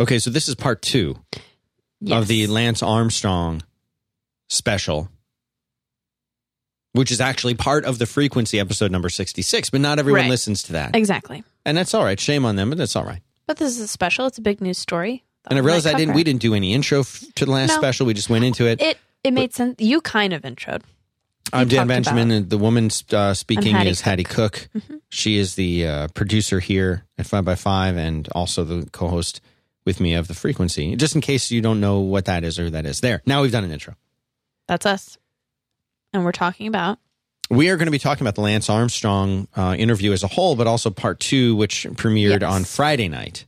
Okay, so this is part two Yes. of the Lance Armstrong special, which is actually part of the frequency episode number 66, but not everyone Right. listens to that. exactly. And that's all right. Shame on them, but that's all right. But this is a special. It's a big news story. And I realized I didn't. We didn't do any intro f- to the last No. special. We just went into it. It it made sense. You kind of introed. I'm Dan Benjamin, and the woman uh, speaking Haddie is Haddie Cooke. Mm-hmm. She is the uh, producer here at Five by Five, and also the co-host with me of the Frequency. Just in case you don't know what that is or that is. There. Now we've done an intro. That's us. And we're talking about We are going to be talking about the Lance Armstrong uh, interview as a whole, but also part two, which premiered Yes. on Friday night.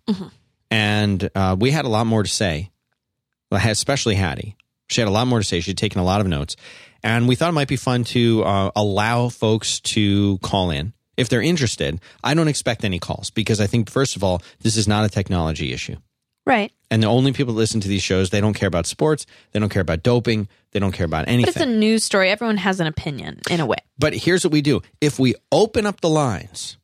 And uh, we had a lot more to say, especially Haddie. She had a lot more to say. She'd taken a lot of notes. And we thought it might be fun to uh, allow folks to call in if they're interested. I don't expect any calls because I think, first of all, this is not a technology issue. Right. And the only people that listen to these shows, they don't care about sports, they don't care about doping, they don't care about anything. But it's a news story. Everyone has an opinion in a way. But here's what we do. If we open up the lines,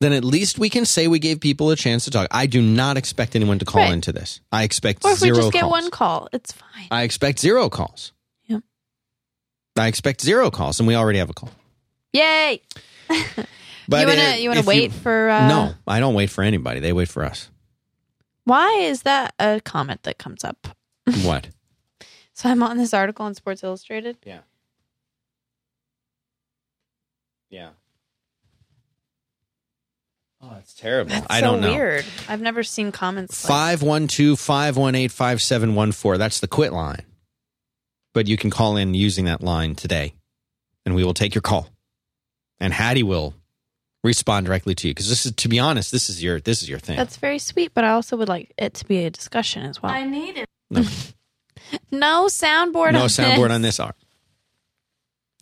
then at least we can say we gave people a chance to talk. I do not expect anyone to call Right. into this. I expect Or if zero we just get calls. one call, it's fine. I expect zero calls. Yeah. I expect zero calls, and we already have a call. Yay! But you wanna if- you wanna if wait for uh, no, I don't wait for anybody. They wait for us. Why is that a comment that comes up? What? So I'm on this article in Sports Illustrated. Yeah. Yeah. Oh, it's terrible. That's I so don't know. weird. I've never seen comments. like- 512 518 5714. That's the quit line. But you can call in using that line today, and we will take your call. And Haddie will respond directly to you because this is, to be honest, this is your this is your thing. That's very sweet, but I also would like it to be a discussion as well. I need it. no soundboard. no on soundboard this. on this art.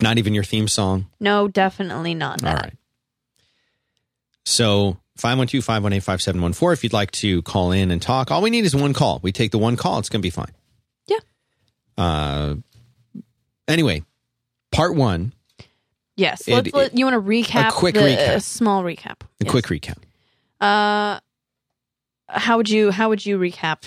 Not even your theme song. No, definitely not that. All right. So 512 518 5714. If you'd like to call in and talk, all we need is one call. We take the one call, it's going to be fine. Yeah. Uh, anyway, part one, Yes. It- let's, let, you want to recap? a quick the, recap. A small recap. a Yes. quick recap. Uh, how would you how would you recap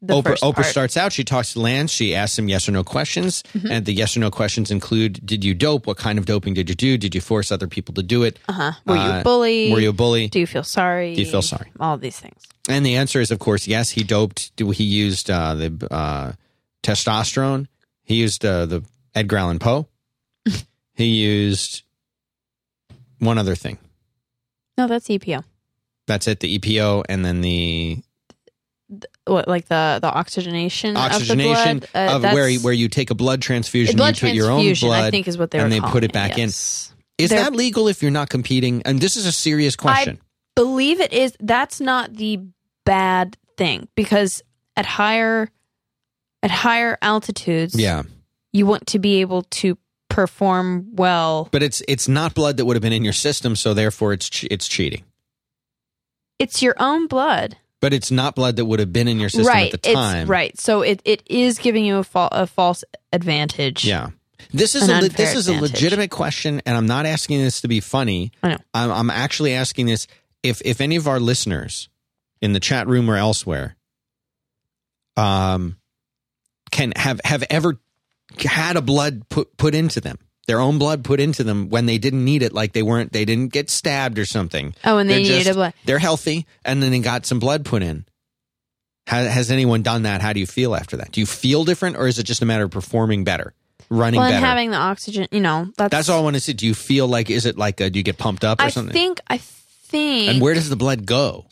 the Oprah, Oprah starts out. She talks to Lance. She asks him yes or no questions. Mm-hmm. And the yes or no questions include Did you dope? What kind of doping did you do? Did you force other people to do it? Uh huh. Were you Uh, a bully? Were you a bully? Do you feel sorry? Do you feel sorry? All these things. And the answer is, of course, yes, he doped. He used uh, the uh, testosterone. He used uh, the Edgar Allan Poe. He used one other thing. No, that's EPO. That's it. The EPO, and then the What like the the oxygenation, oxygenation of, the blood? Uh, of where where you take a blood transfusion, blood you put your own blood, I think is what they and they put it back in. yes. Is They're- that legal if you're not competing? And this is a serious question. believe it is that's not the bad thing because at higher at higher altitudes yeah, you want to be able to perform well but it's it's not blood that would have been in your system, so therefore it's che- it's cheating. it's your own blood But it's not blood that would have been in your system right at the time. it's right so it, it is giving you a, fa- a false advantage Yeah. This is An a this is a legitimate question, and I'm not asking this to be funny. I know. I'm, I'm actually asking this if if any of our listeners in the chat room or elsewhere, um, can have have ever had a blood put put into them, their own blood put into them when they didn't need it, like they weren't they didn't get stabbed or something. oh and they They're needed just- a blood They're healthy, and then they got some blood put in. Has, has anyone done that? How do you feel after that? Do you feel different, or is it just a matter of performing better, running well better? having the oxygen you know that's That's all I want to see. Do you feel like is it like a, do you get pumped up or i something? I think i think and where does the blood go?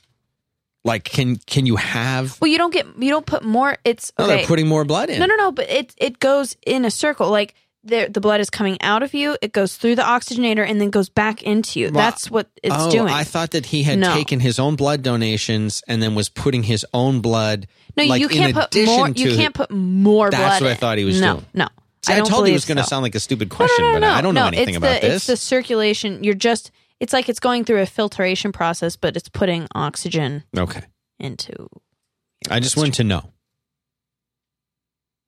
Like can can you have? well you don't get you don't put more it's No, okay they're putting more blood in. No, no, no. But it it goes in a circle. Like the the blood is coming out of you. It goes through the oxygenator and then goes back into you. Well, That's what it's oh, doing. I thought that he had No. taken his own blood donations and then was putting his own blood. no, like, you can't put more. You can't put more blood. That's blood. what I thought he was no, doing. No, See, I, don't told you it was going to so. sound like a stupid question, no, no, but no, I don't know no, anything about this. It's the circulation. You're just. It's like it's going through a filtration process, but it's putting oxygen okay, into I just wanted to know.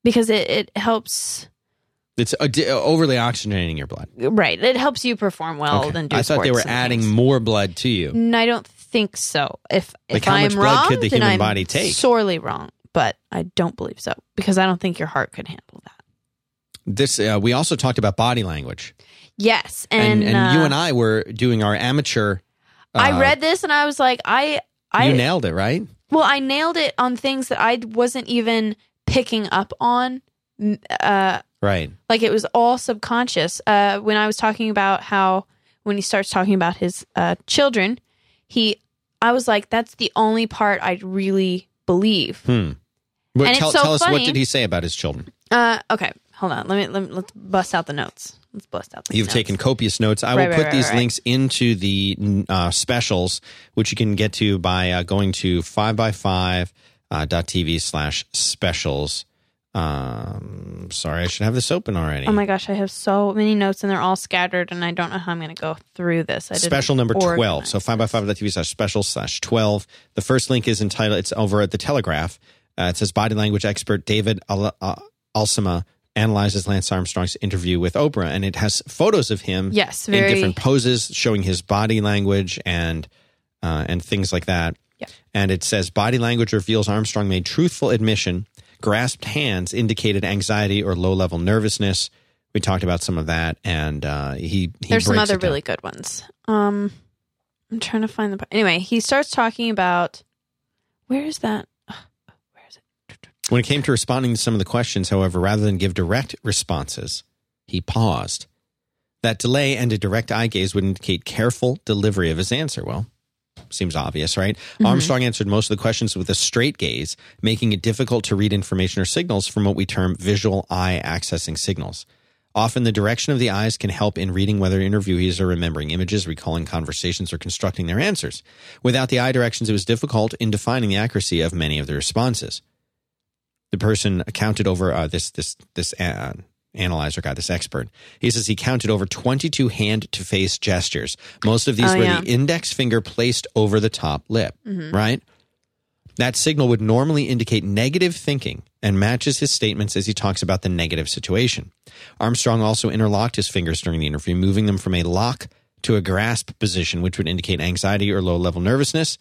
because it it helps. It's uh, di- overly oxygenating your blood. Right, it helps you perform well Okay. than do. I thought they were and adding things. more blood to you. No, I don't think so. If Like, if how I'm much blood wrong, could the then human I'm body take? sorely wrong. But I don't believe so because I don't think your heart could handle that. This uh, we also talked about body language, Yes, and and, and, you uh, and I were doing our amateur. I uh, read this and I was like, I, I you nailed it, right? well, I nailed it on things that I wasn't even picking up on. Uh, Right. like it was all subconscious. Uh, when I was talking about how when he starts talking about his uh, children, he, I was like, that's the only part I really believe. Hmm. But And tell, so tell us what did he say about his children? Uh, okay, hold on. Let me, let me let's bust out the notes. Let's bust out. You've notes. taken copious notes. I Right, will put right, these right. links into the uh, specials, which you can get to by uh, going to 5by5 uh, dot TV slash specials. Um, sorry, I should have this open already. Oh my gosh, I have so many notes and they're all scattered, and I don't know how I'm going to go through this. I didn't Special number 12. So five by five. dot tv slash special slash 12. The first link is entitled, it's over at the Telegraph. Uh, it says body language expert David Al- uh, Alsima analyzes Lance Armstrong's interview with Oprah. And it has photos of him Yes, in different poses showing his body language and, uh, and things like that. Yeah. And it says body language reveals Armstrong made truthful admission. Grasped hands indicated anxiety or low level nervousness. We talked about some of that, and uh, he, he There's some other really good ones. Um, I'm trying to find the. Anyway, he starts talking about where is that? Where is it? When it came to responding to some of the questions, however, rather than give direct responses, he paused. That delay and a direct eye gaze would indicate careful delivery of his answer. Well, seems obvious, right? Mm-hmm. Armstrong answered most of the questions with a straight gaze, making it difficult to read information or signals from what we term visual eye accessing signals. Often, the direction of the eyes can help in reading whether interviewees are remembering images, recalling conversations, or constructing their answers. Without the eye directions, it was difficult in defining the accuracy of many of the responses the person counted over uh, this this this uh, analyzer guy, this expert. He says he counted over 22 hand to face gestures. Most of these Oh, were yeah. the index finger placed over the top lip, right? That signal would normally indicate negative thinking and matches his statements as he talks about the negative situation. Armstrong also interlocked his fingers during the interview, moving them from a lock to a grasp position, which would indicate anxiety or low level nervousness.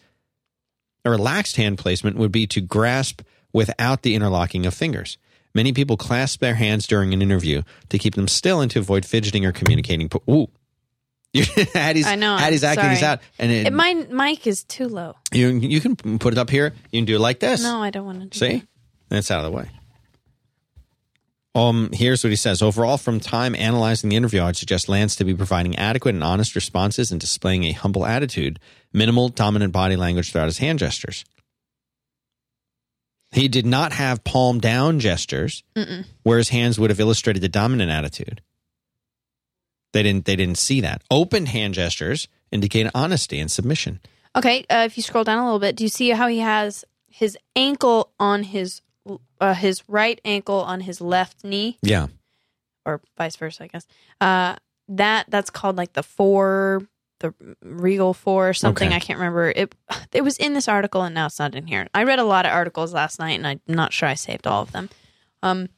A relaxed hand placement would be to grasp without the interlocking of fingers. Many people clasp their hands during an interview to keep them still and to avoid fidgeting or communicating. Ooh. Haddie's, I know, I'm acting sorry. out. And it, It, my mic is too low. you, you can put it up here. You can do it like this. No, I don't want to. Do See? That's out of the way. Um, here's what he says. Overall, from time analyzing the interview, I'd suggest Lance to be providing adequate and honest responses and displaying a humble attitude, minimal dominant body language throughout his hand gestures. He did not have palm down gestures, where his hands would have illustrated the dominant attitude. They didn't. They didn't see that. Open hand gestures indicate honesty and submission. Okay, uh, if you scroll down a little bit, do you see how he has his ankle on his uh, his right ankle on his left knee, Yeah. or vice versa, I guess. Uh, that that's called like the four, the Regal four or something. Okay. I can't remember. It it was in this article and now it's not in here. I read a lot of articles last night and I'm not sure I saved all of them. Um,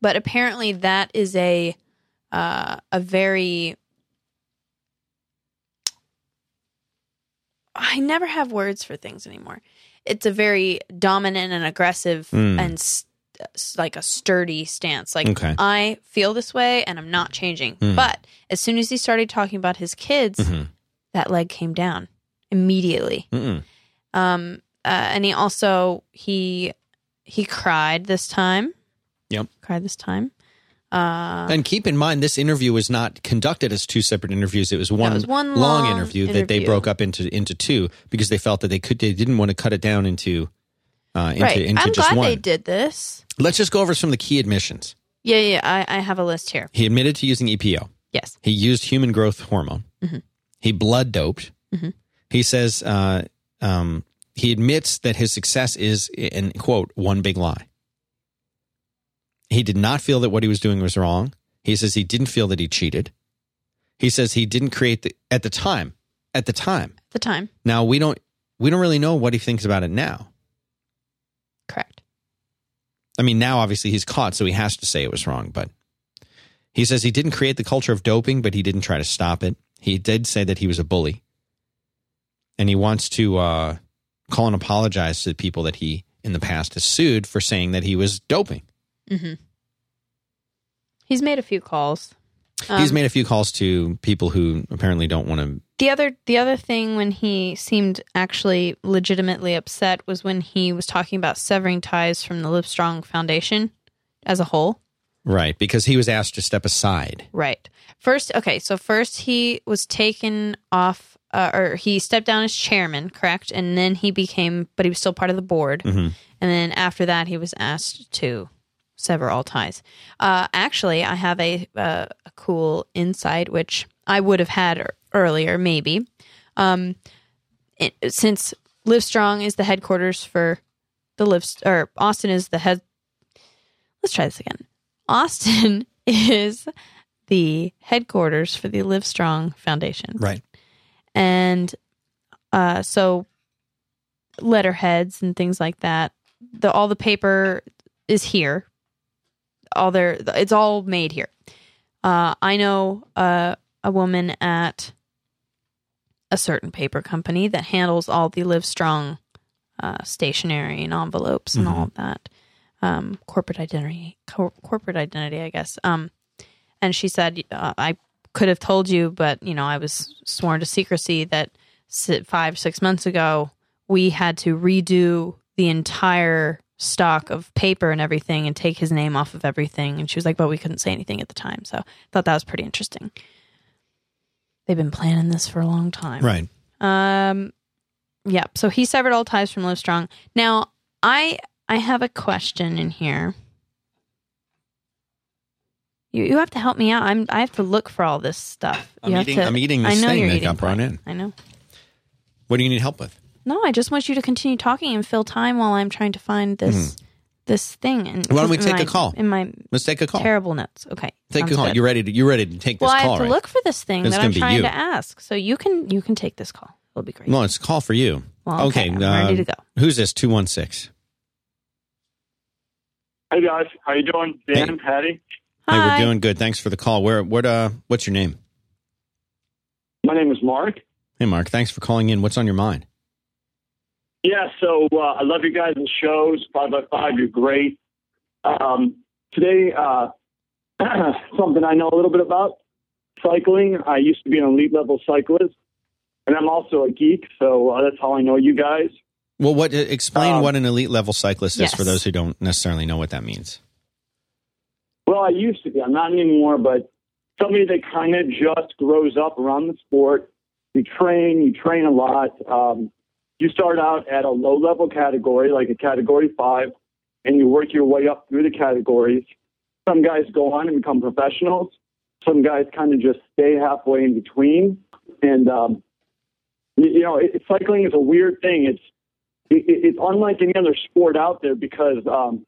but apparently that is a uh, a very I never have words for things anymore. It's a very dominant and aggressive Mm. and like a sturdy stance. Like Okay. I feel this way and I'm not changing. Mm. But as soon as he started talking about his kids, Mhm. that leg came down immediately. Mm-mm. Um, uh, and he also he he cried this time. Yep. cried this time. Uh, And keep in mind, this interview was not conducted as two separate interviews. It was one, was one long, long interview, that they broke up into into two because they felt that they could they didn't want to cut it down into uh, into, right. into I'm just glad one. they did this. Let's just go over some of the key admissions. Yeah, yeah. I, I have a list here. He admitted to using EPO. Yes. He used human growth hormone. Mm-hmm. He blood doped. He says uh, um, he admits that his success is, in quote, one big lie. He did not feel that what he was doing was wrong. He says he didn't feel that he cheated. He says he didn't create the at the time. At the time. At the time. Now we don't we don't really know what he thinks about it now. I mean, now obviously he's caught, so he has to say it was wrong. But he says he didn't create the culture of doping, but he didn't try to stop it. He did say that he was a bully. and he wants to uh, call and apologize to the people that he in the past has sued for saying that he was doping. Mm-hmm. He's made a few calls. He's Um, made a few calls to people who apparently don't want to. The other the other thing when he seemed actually legitimately upset was when he was talking about severing ties from the Livestrong Foundation as a whole. Right, because he was asked to step aside. Right. First, okay, so first he was taken off, uh, or he stepped down as chairman, correct? And then he became, but he was still part of the board. Mhm. And then after that, he was asked to sever all ties. Uh, actually, I have a, uh, a cool insight, which I would have had earlier, maybe. Um, it, since Livestrong is the headquarters for the Live, or Austin is the head. Let's try this again. Austin is the headquarters for the Livestrong Foundation. Right. And uh, so letterheads and things like that, the all the paper is here. All their it's all made here. Uh, I know uh, a woman at a certain paper company that handles all the Livestrong uh, stationery and envelopes and all of that um, corporate identity, cor- corporate identity, I guess. Um, and she said, uh, I could have told you, but you know, I was sworn to secrecy that five, six months ago, we had to redo the entire stock of paper and everything and take his name off of everything. And she was like, but we couldn't say anything at the time. So I thought that was pretty interesting. They've been planning this for a long time. Right. Um, yeah. So he severed all ties from Livestrong. Now, I I have a question in here. You you have to help me out. I'm I have to look for all this stuff. I'm You have eating- to- I'm eating I know thing you're that eating got brought in. I know. What do you need help with? No, I just want you to continue talking and fill time while I'm trying to find this this thing. And. Why don't we in take a call? in my Let's take a call. terrible notes? Okay, take a call. good. You ready to? You ready to take this well, I call? have to right? look for this thing It's that I'm trying you. to ask. So you can you can take this call. It'll be great. No, it's a call for you. Well, okay, I'm ready to go. Who's this? Two one six. Hey guys, how you doing? Dan, Hey. Patty. Hey, we're doing good. Thanks for the call. Where? What? Uh, what's your name? My name is Mark. Hey, Mark. Thanks for calling in. What's on your mind? Yeah, so uh, I love you guys' and shows. Five by five, you're great. Um, today, uh, something I know a little bit about cycling. I used to be an elite level cyclist, and I'm also a geek, so uh, that's how I know you guys. Well, what? Explain Um, what an elite level cyclist is for those who don't necessarily know what that means. Well, I used to be. I'm not anymore, but somebody that kind of just grows up around the sport. You train, you train a lot. Um, you start out at a low level category, like a category five, and you work your way up through the categories. Some guys go on and become professionals. Some guys kind of just stay halfway in between. And, um, you, know, it, cycling is a weird thing. It's, it, it's unlike any other sport out there because, um,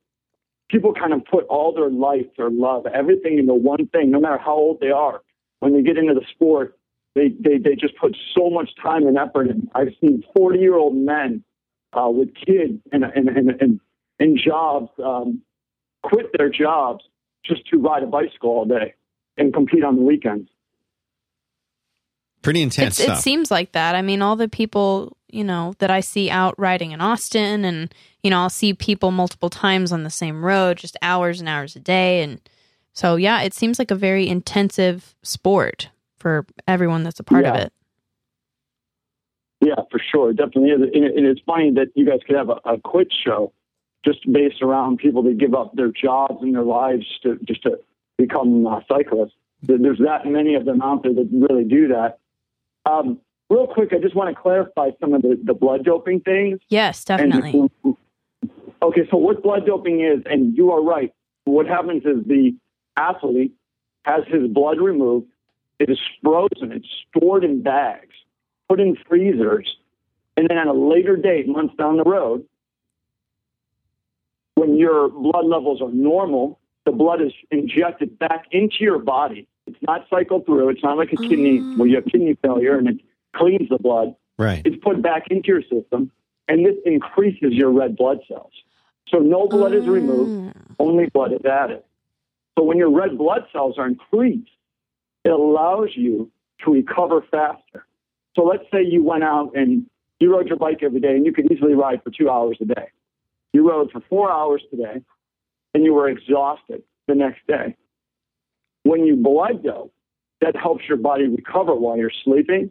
people kind of put all their life, their love, everything into one thing, no matter how old they are. When they get into the sport, they, they, they just put so much time and effort in. I've seen 40 year old men uh, with kids and, and, and, and, and jobs um, quit their jobs just to ride a bicycle all day and compete on the weekends. Pretty intense It's, it seems like that. I mean, all the people you know that I see out riding in Austin, and you know I'll see people multiple times on the same road, just hours and hours a day, and so yeah, it seems like a very intensive sport for everyone that's a part of it. Yeah, for sure. Definitely is. And, it's funny that you guys could have a, a quit show just based around people that give up their jobs and their lives to just to become uh, cyclists. There's that many of them out there that really do that. Um, real quick, I just want to clarify some of the, the blood doping things. Yes, And- definitely. okay, so what blood doping is, and you are right. What happens is the athlete has his blood removed. It is frozen. It's stored in bags, put in freezers, and then at a later date, months down the road, when your blood levels are normal, the blood is injected back into your body. It's not cycled through. It's not like a kidney Mm. where you have kidney failure and it cleans the blood right. it's put back into your system, and this increases your red blood cells. So no blood is removed, Mm. only blood is added. So when your red blood cells are increased, it allows you to recover faster. So let's say you went out and you rode your bike every day and you could easily ride for two hours a day. You rode for four hours today and you were exhausted the next day. When you blood dope, that helps your body recover while you're sleeping.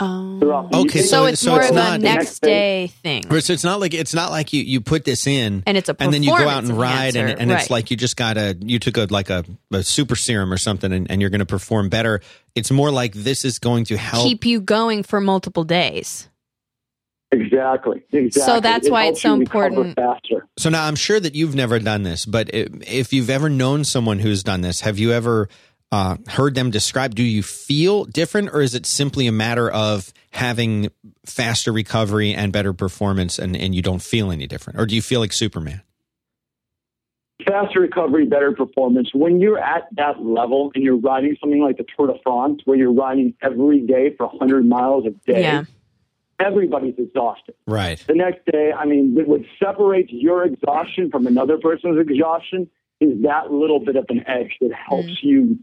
Um, Okay, so, so it's so more it's of not- a next day thing, So it's not like it's not like you you put this in and it's a and then you go out and performance ride and, and right. it's like you just got a you took a like a, a super serum or something and, and you're going to perform better. It's more like this is going to help. keep you going for multiple days. Exactly. Exactly. So that's It why it's so important. Faster. so now I'm sure that you've never done this, but i- if you've ever known someone who's done this, have you ever uh, heard them describe? Do you feel different, or is it simply a matter of having faster recovery and better performance, and, and you don't feel any different, or do you feel like Superman? faster recovery, better performance. When you're at that level and you're riding something like the Tour de France, where you're riding every day for 100 miles a day, Yeah. everybody's exhausted. Right. The next day, I mean, what separates your exhaustion from another person's exhaustion is that little bit of an edge that helps you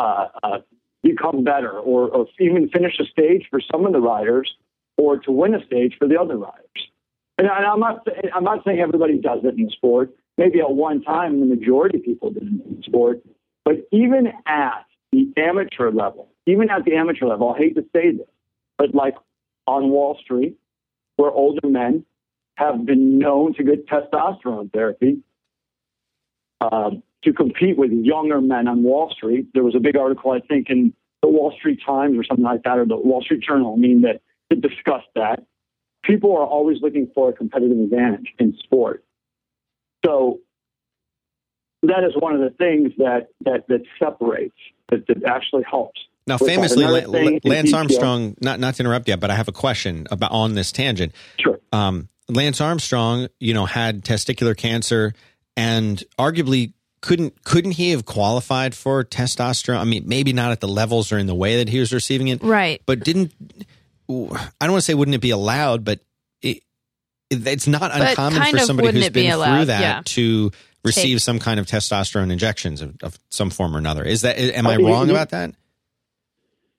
uh, uh, become better or, or even finish a stage for some of the riders or to win a stage for the other riders. And I- I'm not, I'm not saying everybody does it in the sport. Maybe at one time, the majority of people did it in the sport. But even at the amateur level, even at the amateur level, I hate to say this, but like on Wall Street, where older men have been known to get testosterone therapy um, to compete with younger men on Wall Street. There was a big article, I think, in the Wall Street Times or something like that, or the Wall Street Journal, I mean, that, that discussed that. People are always looking for a competitive advantage in sport. So that is one of the things that, that, that separates, that, that actually helps. Now, famously, Lance Armstrong. Not not to interrupt you, but I have a question about on this tangent. Sure. Um, Lance Armstrong, you know, had testicular cancer, and arguably couldn't couldn't he have qualified for testosterone? I mean, maybe not at the levels or in the way that he was receiving it, Right. but didn't. I don't want to say wouldn't it be allowed, but it, it- it's not But uncommon for somebody who's who's it be been through that Yeah. to receive Take- some kind of testosterone injections of, of some form or another. Is that am I I mean, wrong you- about that?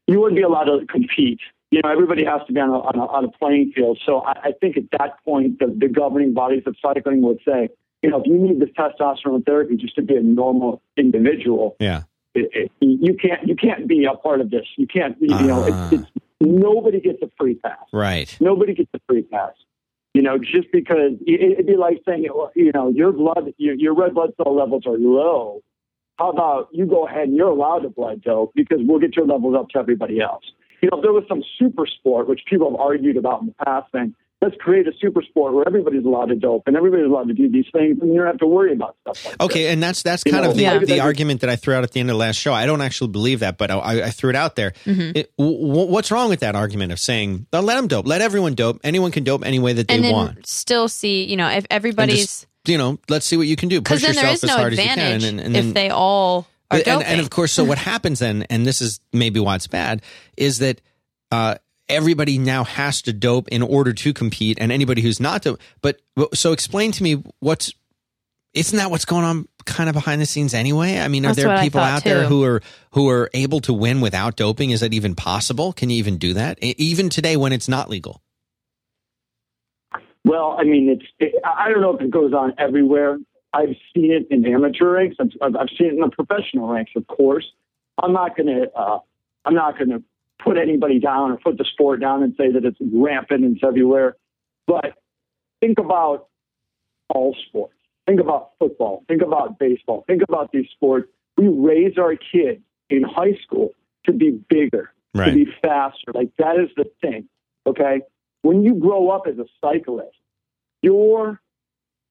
you wouldn't be allowed to compete. You know, everybody has to be on a, on a, on a playing field. So I, I think at that point, the, the governing bodies of cycling would say, you know, if you need this testosterone therapy just to be a normal individual, Yeah. it, it, you can't you can't be a part of this. You can't. You know, Ah. it's, it's nobody gets a free pass. Right. Nobody gets a free pass. You know, just because it, it'd be like saying, you know, your blood, your, your red blood cell levels are low. How about you go ahead and you're allowed to blood dope because we'll get your levels up to everybody else. You know, if there was some super sport, which people have argued about in the past, saying, let's create a super sport where everybody's allowed to dope and everybody's allowed to do these things and you don't have to worry about stuff like Okay, this. and that's that's You kind know, of the, Yeah. the argument that I threw out at the end of the last show. I don't actually believe that, but I, I threw it out there. Mm-hmm. It, w- what's wrong with that argument of saying, "Oh, let them dope, let everyone dope, anyone can dope any way that they and then want? still see, you know, if everybody's just, you know, let's see what you can do. because Push then there yourself is as no hard as you advantage can. And, and then, if they all are and, doping. and of course, so what happens then, and this is maybe why it's bad, is that uh, everybody now has to dope in order to compete, and anybody who's not dope. But so explain to me what's isn't that what's going on kind of behind the scenes anyway? I mean, are That's there people thought, out there who are who are able to win without doping? Is that even possible? Can you even do that even today when it's not legal? Well, I mean, it's. It, I don't know if it goes on everywhere. I've seen it in amateur ranks. I've, I've I've seen it in the professional ranks, of course. I'm not going to. Uh, I'm not going to put anybody down or put the sport down and say that it's rampant and it's everywhere. But think about all sports. Think about football. Think about baseball. Think about these sports. We raise our kids in high school to be bigger, to be faster. Like that is the thing. Okay. When you grow up as a cyclist, you're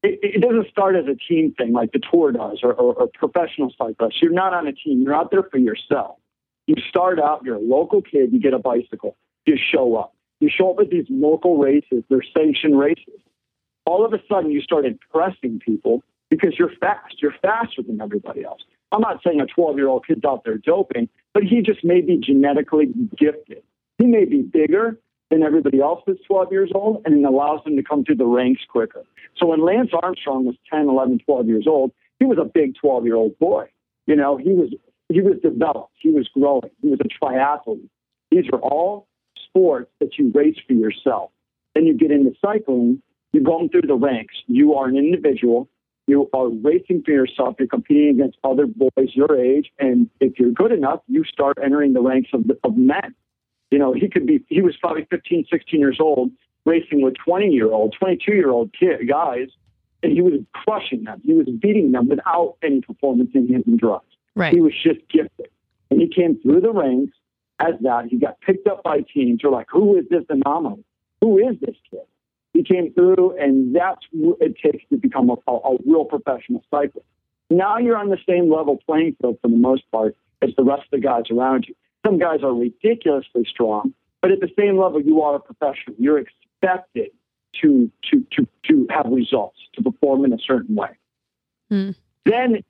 it, it doesn't start as a team thing like the tour does or, or, or professional cyclists. You're not on a team. You're out there for yourself. You start out, you're a local kid, you get a bicycle, you show up. You show up at these local races, they're sanctioned races. All of a sudden, you start impressing people because you're fast. You're faster than everybody else. I'm not saying a 12 year old kid's out there doping, but he just may be genetically gifted. He may be bigger than everybody else that's 12 years old, and it allows him to come through the ranks quicker. So when Lance Armstrong was 10, 11, 12 years old, he was a big 12 year old boy. You know, he was he was developed. He was growing. He was a triathlete. These are all sports that you race for yourself. Then you get into cycling. You're going through the ranks. You are an individual. You are racing for yourself. You're competing against other boys your age. And if you're good enough, you start entering the ranks of, the, of men. You know, he could be, he was probably 15, 16 years old, racing with 20 year old, 22 year old kid, guys, and he was crushing them. He was beating them without any performance enhancing drugs. Right. He was just gifted. And he came through the ranks as that. He got picked up by teams. They're like, who is this anomaly? Who is this kid? He came through, and that's what it takes to become a, a, a real professional cyclist. Now you're on the same level playing field for the most part as the rest of the guys around you. Some guys are ridiculously strong, but at the same level, you are a professional. You're expected to to to to have results, to perform in a certain way. Hmm. Then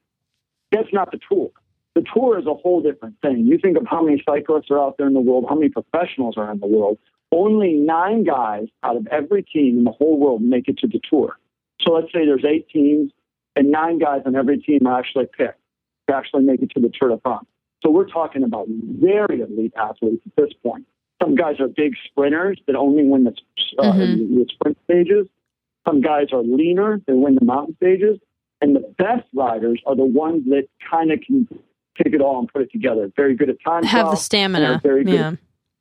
that's not the tour. The tour is a whole different thing. You think of how many cyclists are out there in the world, how many professionals are in the world. Only nine guys out of every team in the whole world make it to the tour. So let's say there's eight teams, and nine guys on every team are actually picked to actually make it to the Tour de France. So we're talking about very elite athletes at this point. Some guys are big sprinters that only win the, uh, Mhm. the sprint stages. Some guys are leaner, they win the mountain stages. And the best riders are the ones that kind of can take it all and put it together. Very good at time. Have the stamina. very good Yeah.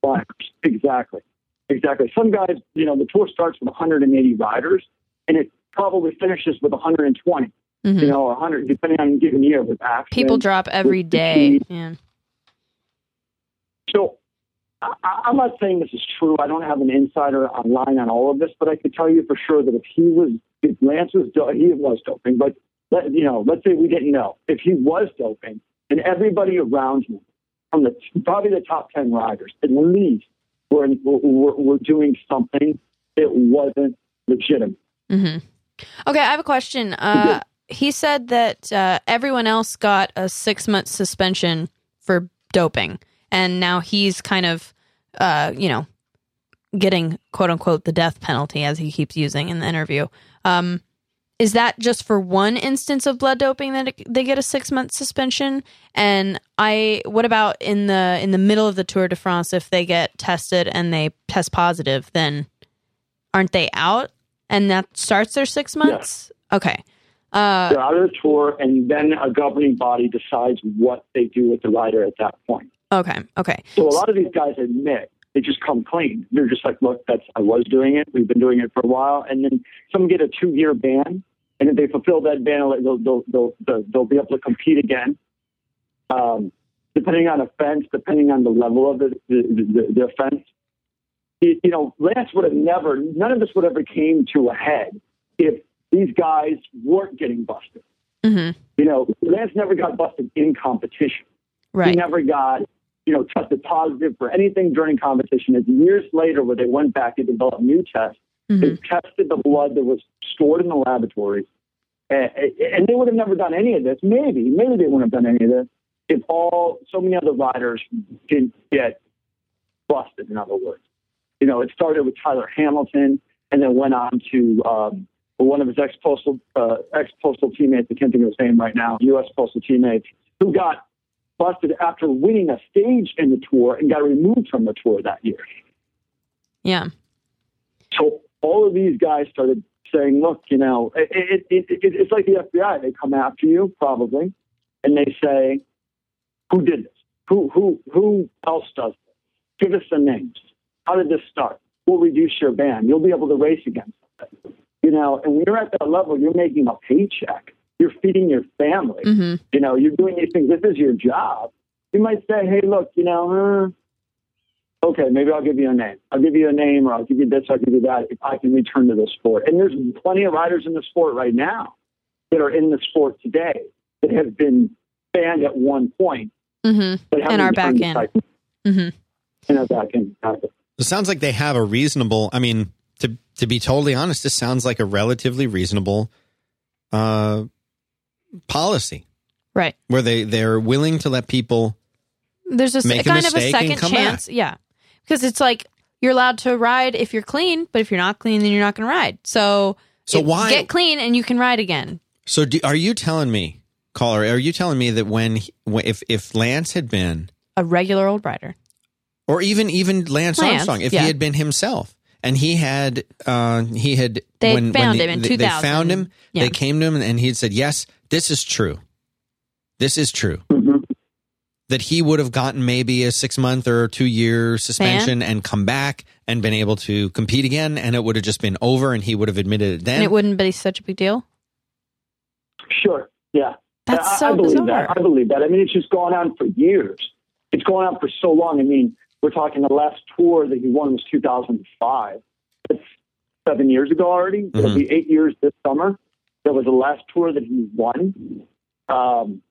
climbers. Exactly. Exactly. Some guys, you know, the tour starts with 180 riders and it probably finishes with 120, Mhm. you know, 100, depending on a given year with accidents. People drop every day. Yeah. So I, I'm not saying this is true. I don't have an insider online on all of this, but I could tell you for sure that if he was, if Lance was, he was doping, but let, you know, let's say we didn't know if he was doping, and everybody around him, from the probably the top ten riders, at least were were, were doing something that wasn't legitimate. hmm Okay, I have a question. Uh, he said that uh, everyone else got a six month suspension for doping, and now he's kind of, uh, you know, getting quote unquote the death penalty as he keeps using in the interview. Um, is that just for one instance of blood doping that it, they get a six month suspension? And I, what about in the in the middle of the Tour de France if they get tested and they test positive, then aren't they out? And that starts their six months. Okay. Uh, They're out of the tour, and then a governing body decides what they do with the rider at that point. okay. Okay. So a lot of these guys admit they just come clean. They're just like, look, that's I was doing it. We've been doing it for a while, and then some get a two-year ban, and if they fulfill that ban, they'll they'll they'll, they'll, they'll be able to compete again. Um, depending on offense, depending on the level of the the, the, the offense, you, you know, Lance would have never. None of this would ever came to a head if these guys weren't getting busted. hmm You know, Lance never got busted in competition. He never got, you know, tested positive for anything during competition. It's years later where they went back and developed new tests. hmm They tested the blood that was stored in the laboratories. And, and they would have never done any of this. Maybe, maybe they wouldn't have done any of this if all so many other riders didn't get busted. In other words, you know, it started with Tyler Hamilton, and then went on to um, one of his ex postal uh, ex postal teammates. I can't think of his name right now. U.S. postal teammates who got busted after winning a stage in the tour and got removed from the tour that year. Yeah. So all of these guys started saying, "Look, you know, it, it, it, it, it's like the FBI. They come after you probably, and they say, who did this? Who who who else does this? Give us the names. How did this start? We'll reduce your ban. You'll be able to race against them. You know, and when you're at that level, you're making a paycheck. You're feeding your family. hmm You know, you're doing these things. This is your job. You might say, "Hey, look, you know, uh, okay, maybe I'll give you a name. I'll give you a name, or I'll give you this, I'll give you that. If I can return to the sport." And there's plenty of riders in the sport right now that are in the sport today that have been banned at one point, hmm but haven't And are back in. to cycling. hmm And are back in. It sounds like they have a reasonable. I mean, to to be totally honest, this sounds like a relatively reasonable uh, policy Right. where they they're willing to let people. There's a, s- Make a kind of a mistake and second come chance. Yeah. Because it's like you're allowed to ride if you're clean, but if you're not clean, then you're not going to ride. So, So if- why- get clean and you can ride again? So, do, are you telling me, caller? Are you telling me that when, he, when if if Lance had been, A regular old rider. or even even Lance, Lance, Armstrong, if yeah. he had been himself, and he had uh, he had They found him in they, they found him. Yeah. They came to him, and he had said, "Yes, this is true. This is true." That he would have gotten maybe a six month or two year suspension and come back and been able to compete again, and it would have just been over, and he would have admitted it then. and it wouldn't be such a big deal. Sure. Yeah. That's I, so I believe bizarre. that. I believe that. I mean, it's just gone on for years. It's gone on for so long. I mean, we're talking the last tour that he won was 2005. That's seven years ago already. It'll Mhm. be eight years this summer. That was the last tour that he won. Um,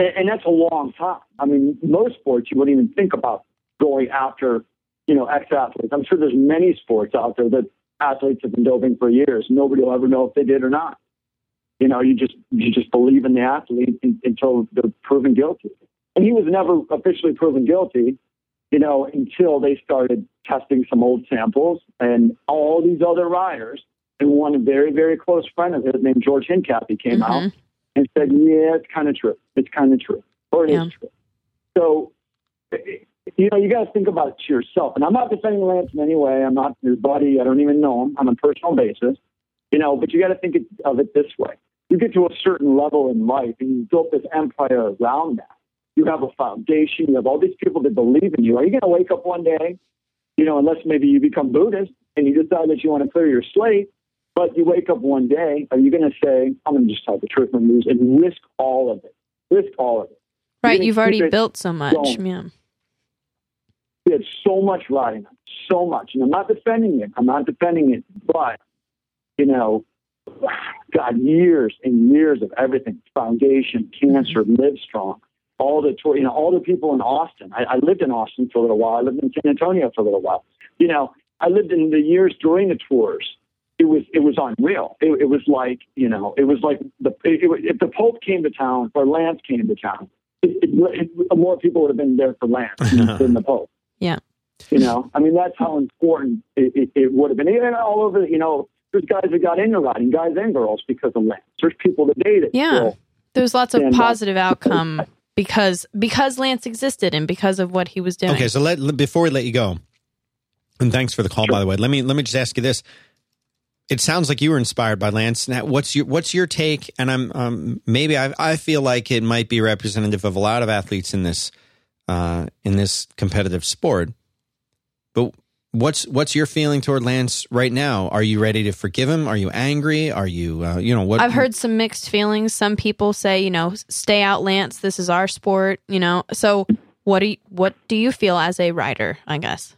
and, and that's a long time. I mean, most sports you wouldn't even think about going after, you know, ex-athletes. I'm sure there's many sports out there that athletes have been doping for years. Nobody will ever know if they did or not. You know, you just you just believe in the athlete un- until they're proven guilty. And he was never officially proven guilty, you know, until they started testing some old samples and all these other riders. And one very, very close friend of his named George Hincapie came out Mhm. And said, "Yeah, it's kind of true. It's kind of true, or it is Yeah. true." So, you know, you got to think about it to yourself. And I'm not defending Lance in any way. I'm not his buddy. I don't even know him on a personal basis. You know, but you got to think of it this way: you get to a certain level in life, and you built this empire around that. You have a foundation. You have all these people that believe in you. Are you going to wake up one day, you know, unless maybe you become Buddhist and you decide that you want to clear your slate? But you wake up one day, are you going to say, I'm going to just tell the truth and lose and risk all of it? Risk all of it. Right. You've already built so much. going. Yeah. He had so much riding on, it, so much. And I'm not defending it. I'm not defending it. But, you know, God, years and years of everything foundation, mm-hmm. cancer, live strong. All the tour, you know, all the people in Austin. I, I lived in Austin for a little while. I lived in San Antonio for a little while. You know, I lived in the years during the tours. It was it was unreal. It, it was like you know, it was like the it, it, if the Pope came to town or Lance came to town, it, it, it, more people would have been there for Lance than the Pope. Yeah. You know, I mean, that's how important it, it, it would have been. And all over, you know, there's guys that got into riding, guys and girls, because of Lance. There's people today that Yeah. still, There's lots of Stand up. positive outcome because because Lance existed and because of what he was doing. Okay, so let, let- before we let you go, and thanks for the call, by the way. Let me let me just ask you this. It sounds like you were inspired by Lance. Now, what's your what's your take? And I'm um, maybe I I feel like it might be representative of a lot of athletes in this uh, in this competitive sport. But what's what's your feeling toward Lance right now? Are you ready to forgive him? Are you angry? Are you uh, you know what? I've heard some mixed feelings. Some people say, you know, stay out, Lance. This is our sport. You know, so what do you, what do you feel as a rider? I guess.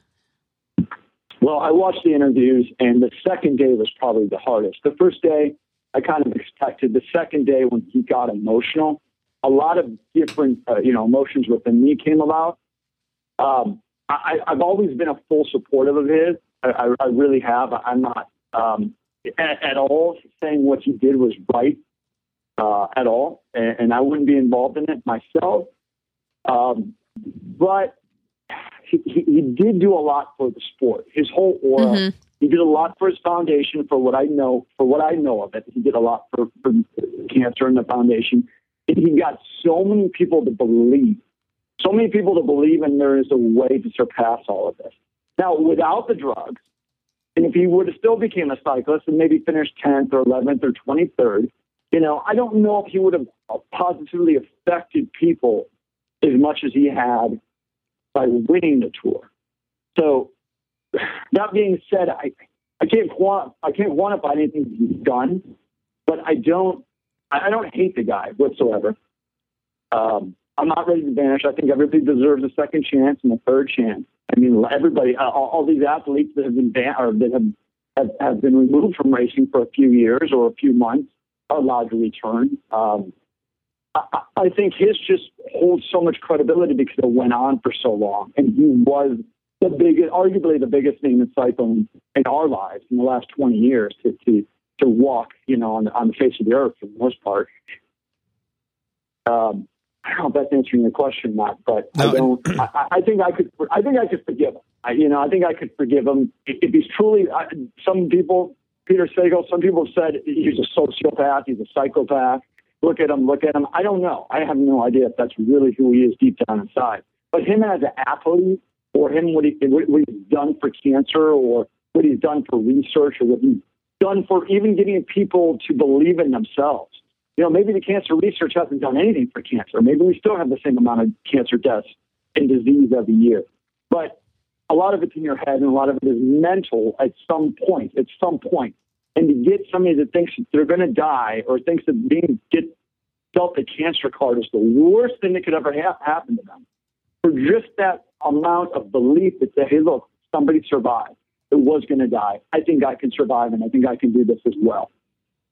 Well, I watched the interviews, and the second day was probably the hardest. The first day, I kind of expected. The second day, when he got emotional, a lot of different, uh, you know, emotions within me came about. Um, I, I've always been a full supportive of his. I, I, I really have. I'm not um, at, at all saying what he did was right uh, at all, and, and I wouldn't be involved in it myself. Um, but he, he, he did do a lot for the sport. His whole aura. Mhm. He did a lot for his foundation. For what I know, for what I know of it, he did a lot for, for cancer and the foundation. And he got so many people to believe, so many people to believe, and there is a way to surpass all of this. Now, without the drugs, and if he would have still became a cyclist and maybe finished 10th or 11th or 23rd, you know, I don't know if he would have positively affected people as much as he had by winning the tour. So that being said, I I can't quant I can't quantify anything he's done, but I don't I don't hate the guy whatsoever. Um, I'm not ready to vanish. I think everybody deserves a second chance and a third chance. I mean, everybody, all, all these athletes that have been ban- or that have, have have been removed from racing for a few years or a few months are allowed to return. Um, I, think his just holds so much credibility because it went on for so long, and he was the biggest, arguably the biggest name in cycling in our lives in the last 20 years to to, to walk, you know, on the, on the face of the earth for the most part. Um, I don't know if that's answering your question, Matt, but No, I don't. I, I think I could. I think I could forgive him. I, you know, I think I could forgive him if, if he's truly. I, some people, Peter Sagal, some people have said he's a sociopath, he's a psychopath. Look at him, look at him. I don't know. I have no idea if that's really who he is deep down inside. But him as an athlete, or him what, he, what he's done for cancer, or what he's done for research or what he's done for even getting people to believe in themselves. You know, maybe the cancer research hasn't done anything for cancer. Maybe we still have the same amount of cancer deaths and disease every year. But a lot of it's in your head and a lot of it is mental at some point, at some point. And to get somebody that thinks they're going to die or thinks that being get dealt a cancer card is the worst thing that could ever ha- happen to them. For just that amount of belief that say, hey, look, somebody survived. It was going to die. I think I can survive and I think I can do this as well.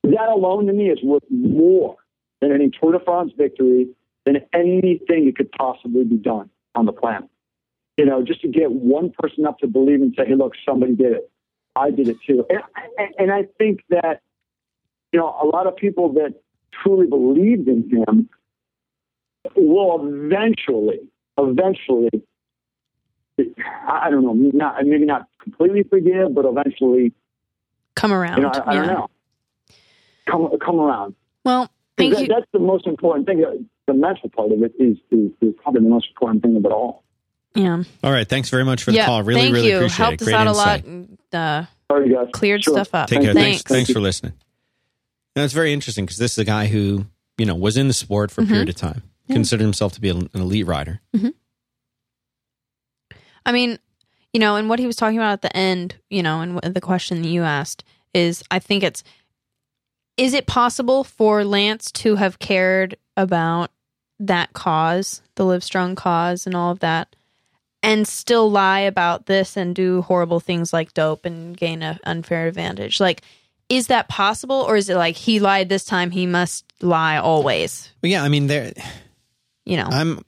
That alone to me is worth more than any Tour de France victory, than anything that could possibly be done on the planet. You know, just to get one person up to believe and say, hey, look, somebody did it. I did it too. And, and I think that, you know, a lot of people that truly believed in him will eventually, eventually, I don't know, not maybe not completely forgive, but eventually come around. You know, I, I yeah. don't know. Come come around. Well, thank that, you. That's the most important thing. The mental part of it is, is, is probably the most important thing of it all. Yeah. All right. Thanks very much for the yeah. call. Really, thank really you. appreciate Helped it. us Great out insight. a lot. And, uh, All right, guys. cleared Sure. stuff up. Take care. Thanks, Thanks. thanks for listening. And it's very interesting because this is a guy who, you know, was in the sport for a period of time, considered himself to be an elite rider. I mean, you know, and what he was talking about at the end, you know, and the question that you asked is I think it's is it possible for Lance to have cared about that cause, the Livestrong cause and all of that and still lie about this and do horrible things like dope and gain an unfair advantage? Like is that possible or is it like he lied this time, he must lie always? But yeah, I mean, there, You know. I'm,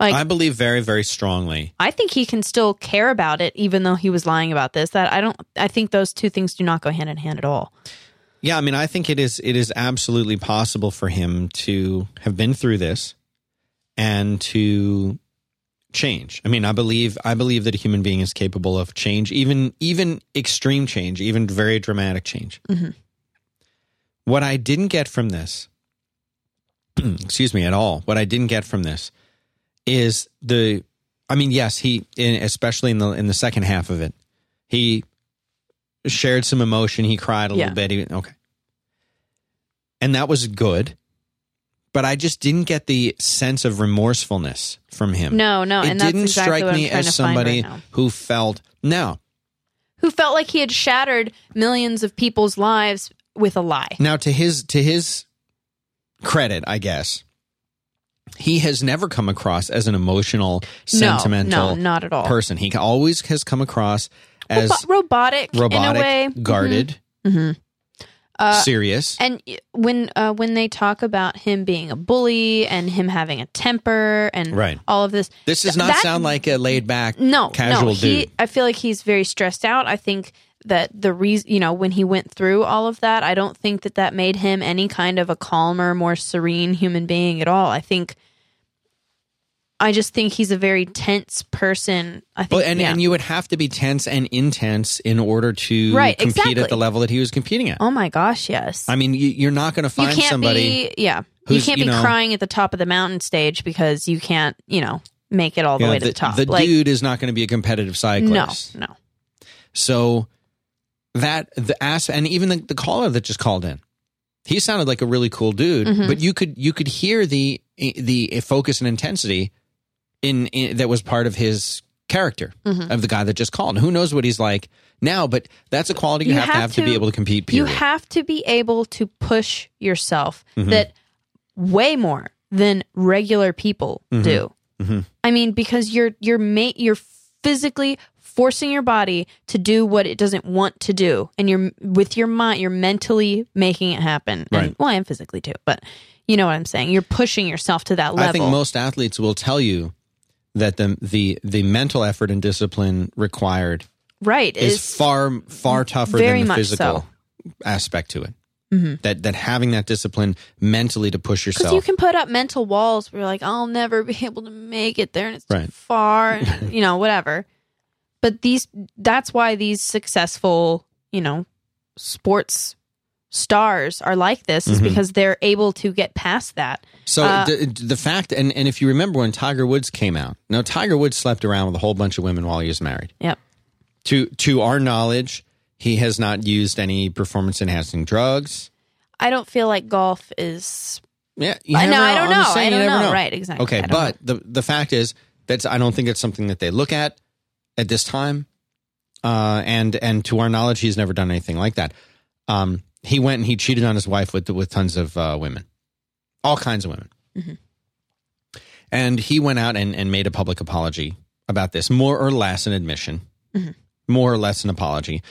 like I believe very, very strongly. I think he can still care about it, even though he was lying about this. That I don't. I think those two things do not go hand in hand at all. Yeah, I mean, I think it is it is absolutely possible for him to have been through this and to change. I mean, I believe I believe that a human being is capable of change, even even extreme change, even very dramatic change. Mhm. What I didn't get from this, excuse me, at all. What I didn't get from this is the. I mean, yes, he, in, especially in the in the second half of it, he shared some emotion. He cried a Yeah. little bit. He, okay. And that was good. But I just didn't get the sense of remorsefulness from him. No, no, it didn't exactly strike me as somebody right who felt no. Who felt like he had shattered millions of people's lives with a lie? Now to his to his credit, I guess, he has never come across as an emotional, sentimental no, no, not at all. person. He always has come across as Robo- robotic, robotic, way, guarded, Mhm. Uh, serious. And when uh, when they talk about him being a bully and him having a temper and Right. all of this, This does not that- sound like a laid back, no casual no, he, dude. I feel like he's very stressed out. I think that the reason, you know, when he went through all of that, I don't think that that made him any kind of a calmer, more serene human being at all. I think. I just think he's a very tense person. I think, Well, and, yeah. and you would have to be tense and intense in order to Right, compete exactly. at the level that he was competing at. oh my gosh, yes. I mean, you, you're not going to find somebody. be yeah you can't you be know- crying at the top of the mountain stage because you can't you know make it all the way to the, the top the like dude is not going to be a competitive cyclist. no no. So that the ass and even the, the caller that just called in, he sounded like a really cool dude. Mhm. But you could you could hear the the focus and intensity in, in that was part of his character Mhm. of the guy that just called. Who knows what he's like now? But that's a quality you, You have, to have have to, be able to compete. you have to be able to push yourself Mhm. that way more than regular people Mhm. do Mhm. i mean because you're you're ma- you're physically forcing your body to do what it doesn't want to do and you're with your mind you're mentally making it happen Right. and well and physically too but you know what i'm saying you're pushing yourself to that level I think most athletes will tell you that the the the mental effort and discipline required right is, far far tougher than the physical so. aspect to it. Mhm. That that having that discipline mentally to push Because yourself. you can put up mental walls where you're like, I'll never be able to make it there and it's Right. far, and, you know, whatever. But these, that's why these successful, you know, sports stars are like this, is Mhm. because they're able to get past that. so uh, the, the fact, and, and if you remember when Tiger Woods came out, now Tiger Woods slept around with a whole bunch of women while he was married. Yep. To to our knowledge, he has not used any performance enhancing drugs. I don't feel like golf is. Yeah, you I know. I don't I'm know. saying, I don't never know. Right. Exactly. Okay, but the the fact is that's I don't think it's something that they look at at this time. Uh, and and to our knowledge, he's never done anything like that. Um, he went and he cheated on his wife with with tons of uh, women, all kinds of women. Mhm. And he went out and, and made a public apology about this, more or less an admission, Mhm. more or less an apology.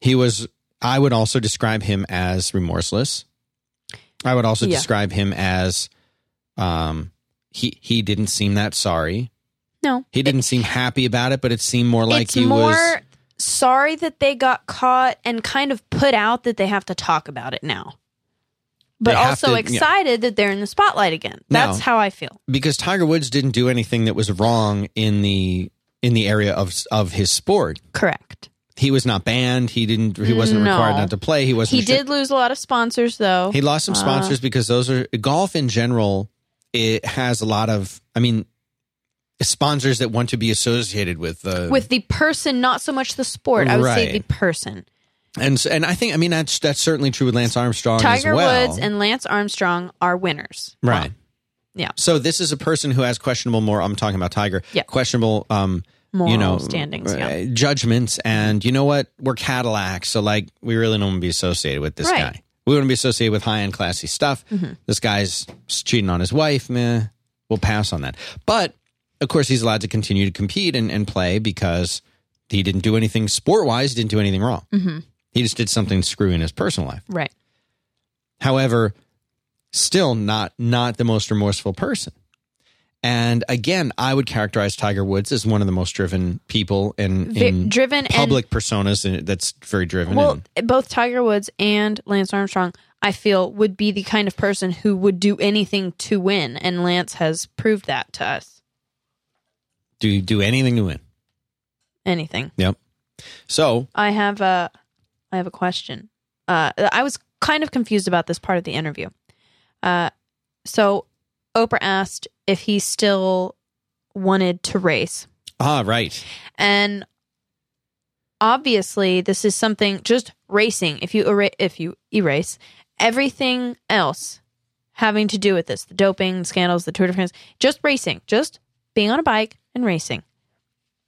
He was. I would also describe him as remorseless. I would also Yeah. describe him as um, he he didn't seem that sorry. no. He didn't seem happy about it, but it seemed more like he more was. Sorry that they got caught and kind of put out that they have to talk about it now. But also to- yeah. excited that they're in the spotlight again. That's Now- how I feel. because Tiger Woods didn't do anything that was wrong in the in the area of of his sport. Correct. He was not banned. He didn't. He wasn't No. required not to play. He wasn't. He did lose a lot of sponsors, though. He lost some Uh, sponsors because those are golf in general. It has a lot of. I mean, sponsors that want to be associated with the with the person, not so much the sport. I would say the person. and and I think I mean that's that's certainly true with Lance Armstrong Tiger as well. Woods and Lance Armstrong are winners. right. Yeah. So this is a person who has questionable more. I'm talking about Tiger. Yeah. Questionable. Um, Moral you know standings. uh, Yeah. judgments and you know what we're cadillacs so like we really don't want to be associated with this Right. Mm-hmm. guy we want to be associated with high-end classy stuff this guy's cheating on his wife meh we'll pass on that but of course he's allowed to continue to compete and, and play because he didn't do anything sport-wise didn't do anything wrong Mm-hmm. he just did something screwy in his personal life Right. however still not not the most remorseful person and again i would characterize tiger woods as one of the most driven people in, in driven public personas and that's very driven well, and both Tiger Woods and Lance Armstrong, I feel, would be the kind of person who would do anything to win, and Lance has proved that to us. Do you do anything to win Anything. yep so I have a, I have a question. Uh, I was kind of confused about this part of the interview. Uh, so Oprah asked if he still wanted to race, ah right and obviously this is something just racing. If you era- if you erase everything else having to do with this, the doping scandals, the Tour de France, just racing, just being on a bike and racing.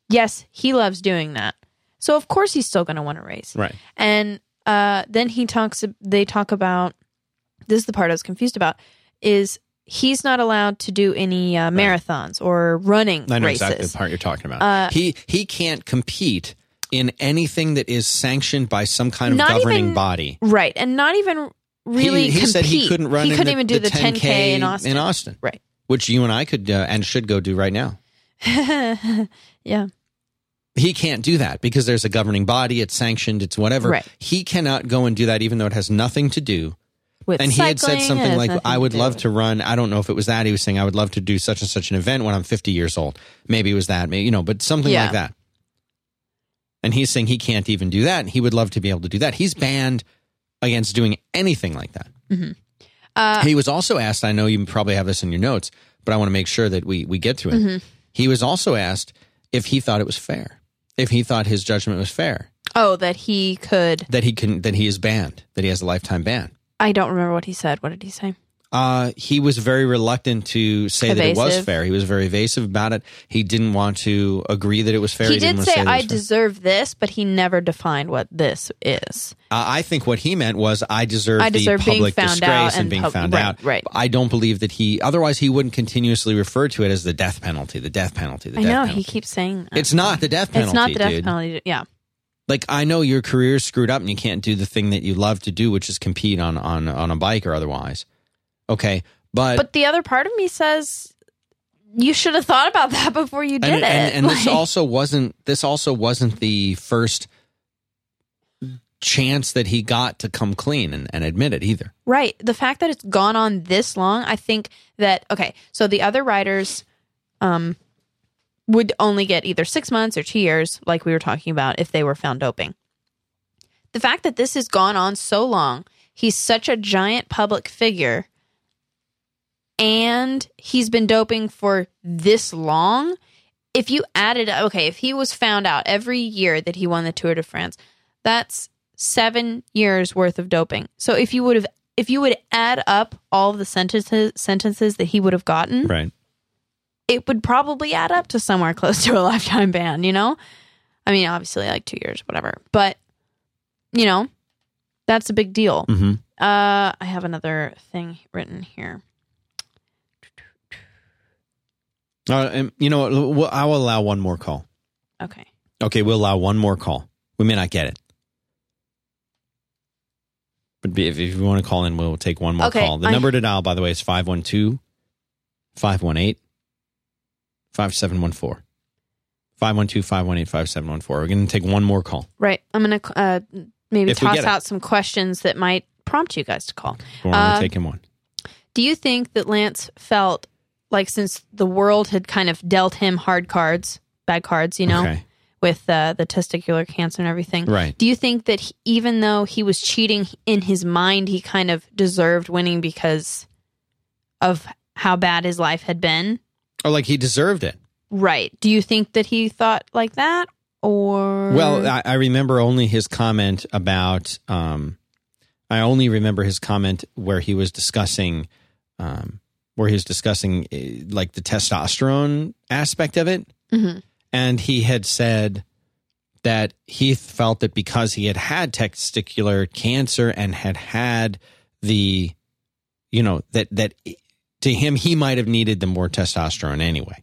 Yes, he loves doing that. So of course he's still going to want to race. right And uh, then he talks. They talk about this is the part I was confused about. Is he's not allowed to do any uh, marathons or running i know races? exactly the part you're talking about Uh, he he can't compete in anything that is sanctioned by some kind of governing even body Right, and not even really. he, he said he couldn't run He couldn't the, even do the the 10k in Austin. in austin Right. which you and i could uh, and should go do right now yeah. he can't do that because there's a governing body it's sanctioned it's whatever Right. he cannot go and do that even though it has nothing to do With and he had said something like i would do love to run i don't know if it was that he was saying i would love to do such and such an event when i'm 50 years old maybe it was that maybe you know but something Yeah. like that and he's saying he can't even do that and he would love to be able to do that he's banned against doing anything like that Uh, he was also asked i know you probably have this in your notes but i want to make sure that we, we get to it Mm-hmm. He was also asked if he thought it was fair if he thought his judgment was fair Oh, that he could. that he can that he is banned that he has a lifetime ban I don't remember what he said. What did he say? Uh, he was very reluctant to say that it was fair. He was very evasive about it. He didn't want to agree that it was fair. he didn't did to say, "I was fair." deserve this," but he never defined what this is. Uh, I think what he meant was I deserve, I deserve the public disgrace and, and being pub- found right, out. right. I don't believe that he. Otherwise, he wouldn't continuously refer to it as the death penalty. The death penalty. The I death know penalty. he keeps saying that. It's not the death penalty. It's not the death dude. penalty. Yeah, Like I know your career's screwed up and you can't do the thing that you love to do, which is compete on on on a bike or otherwise. Okay, but but the other part of me says you should have thought about that before you did and, it. and, and this also wasn't this also wasn't the first chance that he got to come clean and, and admit it either. Right. The fact that it's gone on this long, I think that okay, so the other writers um would only get either 6 months or 2 years like we were talking about if they were found doping. The fact that this has gone on so long, he's such a giant public figure and he's been doping for this long if you added okay, if he was found out every year that he won the Tour de France, that's seven years worth of doping. So if you would have if you would add up all the sentences sentences that he would have gotten, Right. it would probably add up to somewhere close to a lifetime ban, you know? I mean, obviously like two years, whatever. But you know, that's a big deal. Mm-hmm. Uh I have another thing written here. Uh, and you know what? We'll- I will allow one more call. Okay. Okay, we'll allow one more call. We may not get it. But if, if you want to call in, we'll take one more Okay, call. The I- number to dial, by the way, is 512 518 5714. 512 518 5714. We're going to take one more call. Right. I'm going to uh maybe If toss get it. out some questions that might prompt you guys to call. We're only taking one. Do you think that Lance felt like since the world had kind of dealt him hard cards, bad cards, you know, Okay. with uh, the testicular cancer and everything? Right. Do you think that he, even though he was cheating in his mind, he kind of deserved winning because of how bad his life had been? Or like he deserved it. Right. Do you think that he thought like that? Or. Well, I, I remember only his comment about. Um, I only remember his comment where he was discussing, um, where he was discussing uh, like the testosterone aspect of it, Mhm. and he had said that he felt that because he had had testicular cancer and had had the, you know, that that to him he might have needed the more testosterone anyway.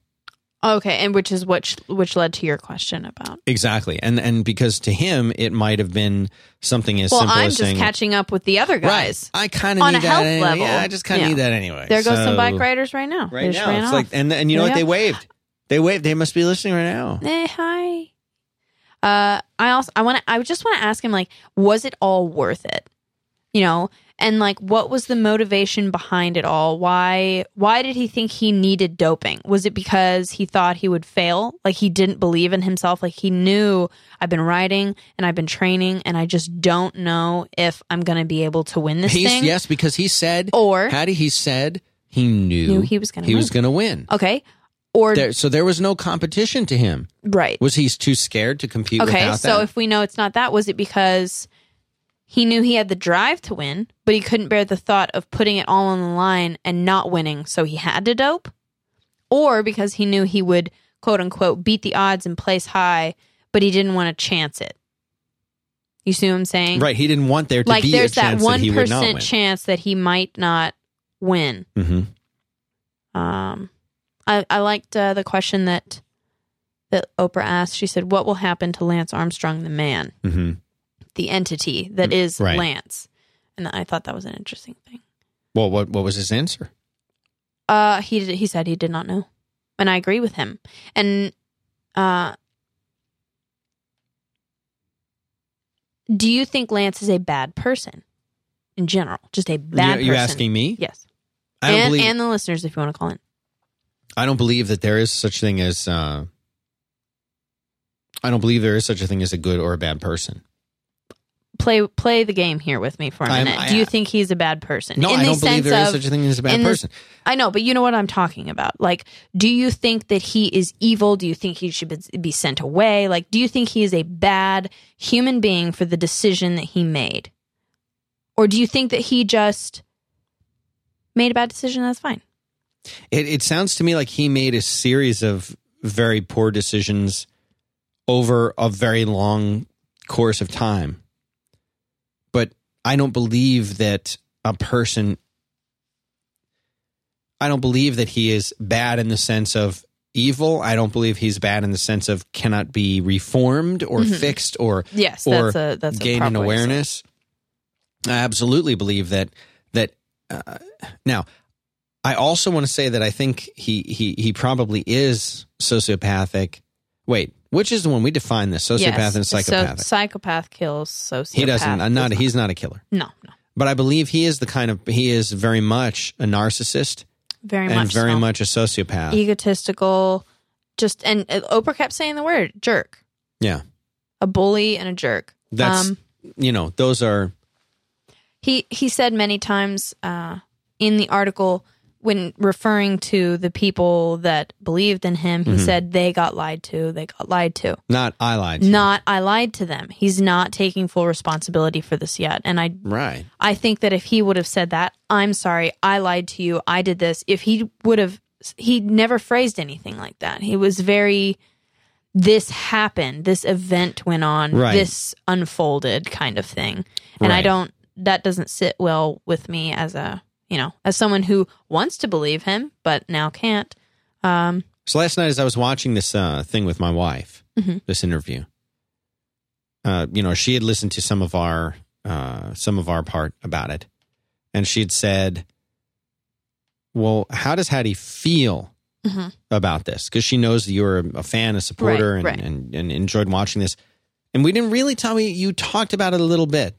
Okay. And which is which, which led to your question about. Exactly, and and because to him it might have been something as Well, simple I'm as just saying, catching up with the other guys. Right. I kind of On need a that. health anyway. level. Yeah, I just kind of Yeah. need that anyway. There goes some bike riders right now. Right now, it's off. like, and and you know There what? They waved. They waved. They must be listening right now. Eh, hi. Uh, I also I want to I just want to ask him like, was it all worth it? You know, and like, what was the motivation behind it all? Why why did he think he needed doping? Was it because he thought he would fail? Like he didn't believe in himself? Like he knew I've been riding and I've been training and I just don't know if I'm going to be able to win this He's thing. yes, because he said, Or Haddie, he said he knew, Knew he was gonna he was going to win. okay, or There, so there was no competition to him. right. Was he too scared to compete? Okay, so that? if we know it's not that, was it because he knew he had the drive to win, but he couldn't bear the thought of putting it all on the line and not winning, so he had to dope? Or because he knew he would, quote unquote, beat the odds and place high, but he didn't want to chance it? You see what I'm saying? right, he didn't want there to Like be there's a that chance that one he would not win. percent chance that he might not win. hmm Um, I I liked uh, the question that that Oprah asked. She said, "What will happen to Lance Armstrong, the man, hmm the entity that is right. Lance?" And I thought that was an interesting thing. Well, what what was his answer? Uh, he did, he said he did not know, and I agree with him. And uh, do you think Lance is a bad person in general? Just a bad you, you person? asking me? Yes, I don't and believe. and the listeners, if you want to call in. I don't believe that there is such thing as. Uh, I don't believe there is such a thing as a good or a bad person. Play play the game here with me for a I'm- minute. I- Do you think he's a bad person? No, In I the don't believe there is such a thing as a bad in this- person. I know, but you know what I'm talking about. Like, do you think that he is evil? Do you think he should be- be sent away? Like, do you think he is a bad human being for the decision that he made? Or do you think that he just made a bad decision? That's fine. It, it sounds to me like he made a series of very poor decisions over a very long course of time. But I don't believe that a person, I don't believe that he is bad in the sense of evil. I don't believe he's bad in the sense of cannot be reformed or Mhm. fixed or Yes, or that's a that's a gain an proper way to awareness. I absolutely believe that that uh, now I also want to say that I think he he he probably is sociopathic. Wait, which is the one we define this sociopath Yes, and so psychopath kills. Sociopath. he doesn't. I'm not. does He's not a killer, No, no, but I believe he is the kind of he is very much a narcissist very and much very so. much a sociopath. egotistical. Just and uh, Oprah kept saying the word jerk. yeah, a bully and a jerk. that's um, you know those are he he said many times uh, in the article when referring to the people that believed in him, Mm-hmm. he said they got lied to. They got lied to. Not I lied. to. Not I lied to them. He's not taking full responsibility for this yet. And I right. I think that if he would have said that, I'm sorry, I lied to you, I did this, if he would have, he never phrased anything like that. He was very, this happened, this event went on, Right. this unfolded kind of thing. And I don't, that doesn't sit well with me as a, you know, as someone who wants to believe him, but now can't. Um, So last night, as I was watching this uh, thing with my wife, Mhm. this interview, uh, you know, she had listened to some of our uh, some of our part about it, and she had said, "Well, how does Haddie feel Mhm. about this?" Because she knows that you're a fan, a supporter, Right, and, right. And, and enjoyed watching this. And we didn't really tell me. You talked about it a little bit,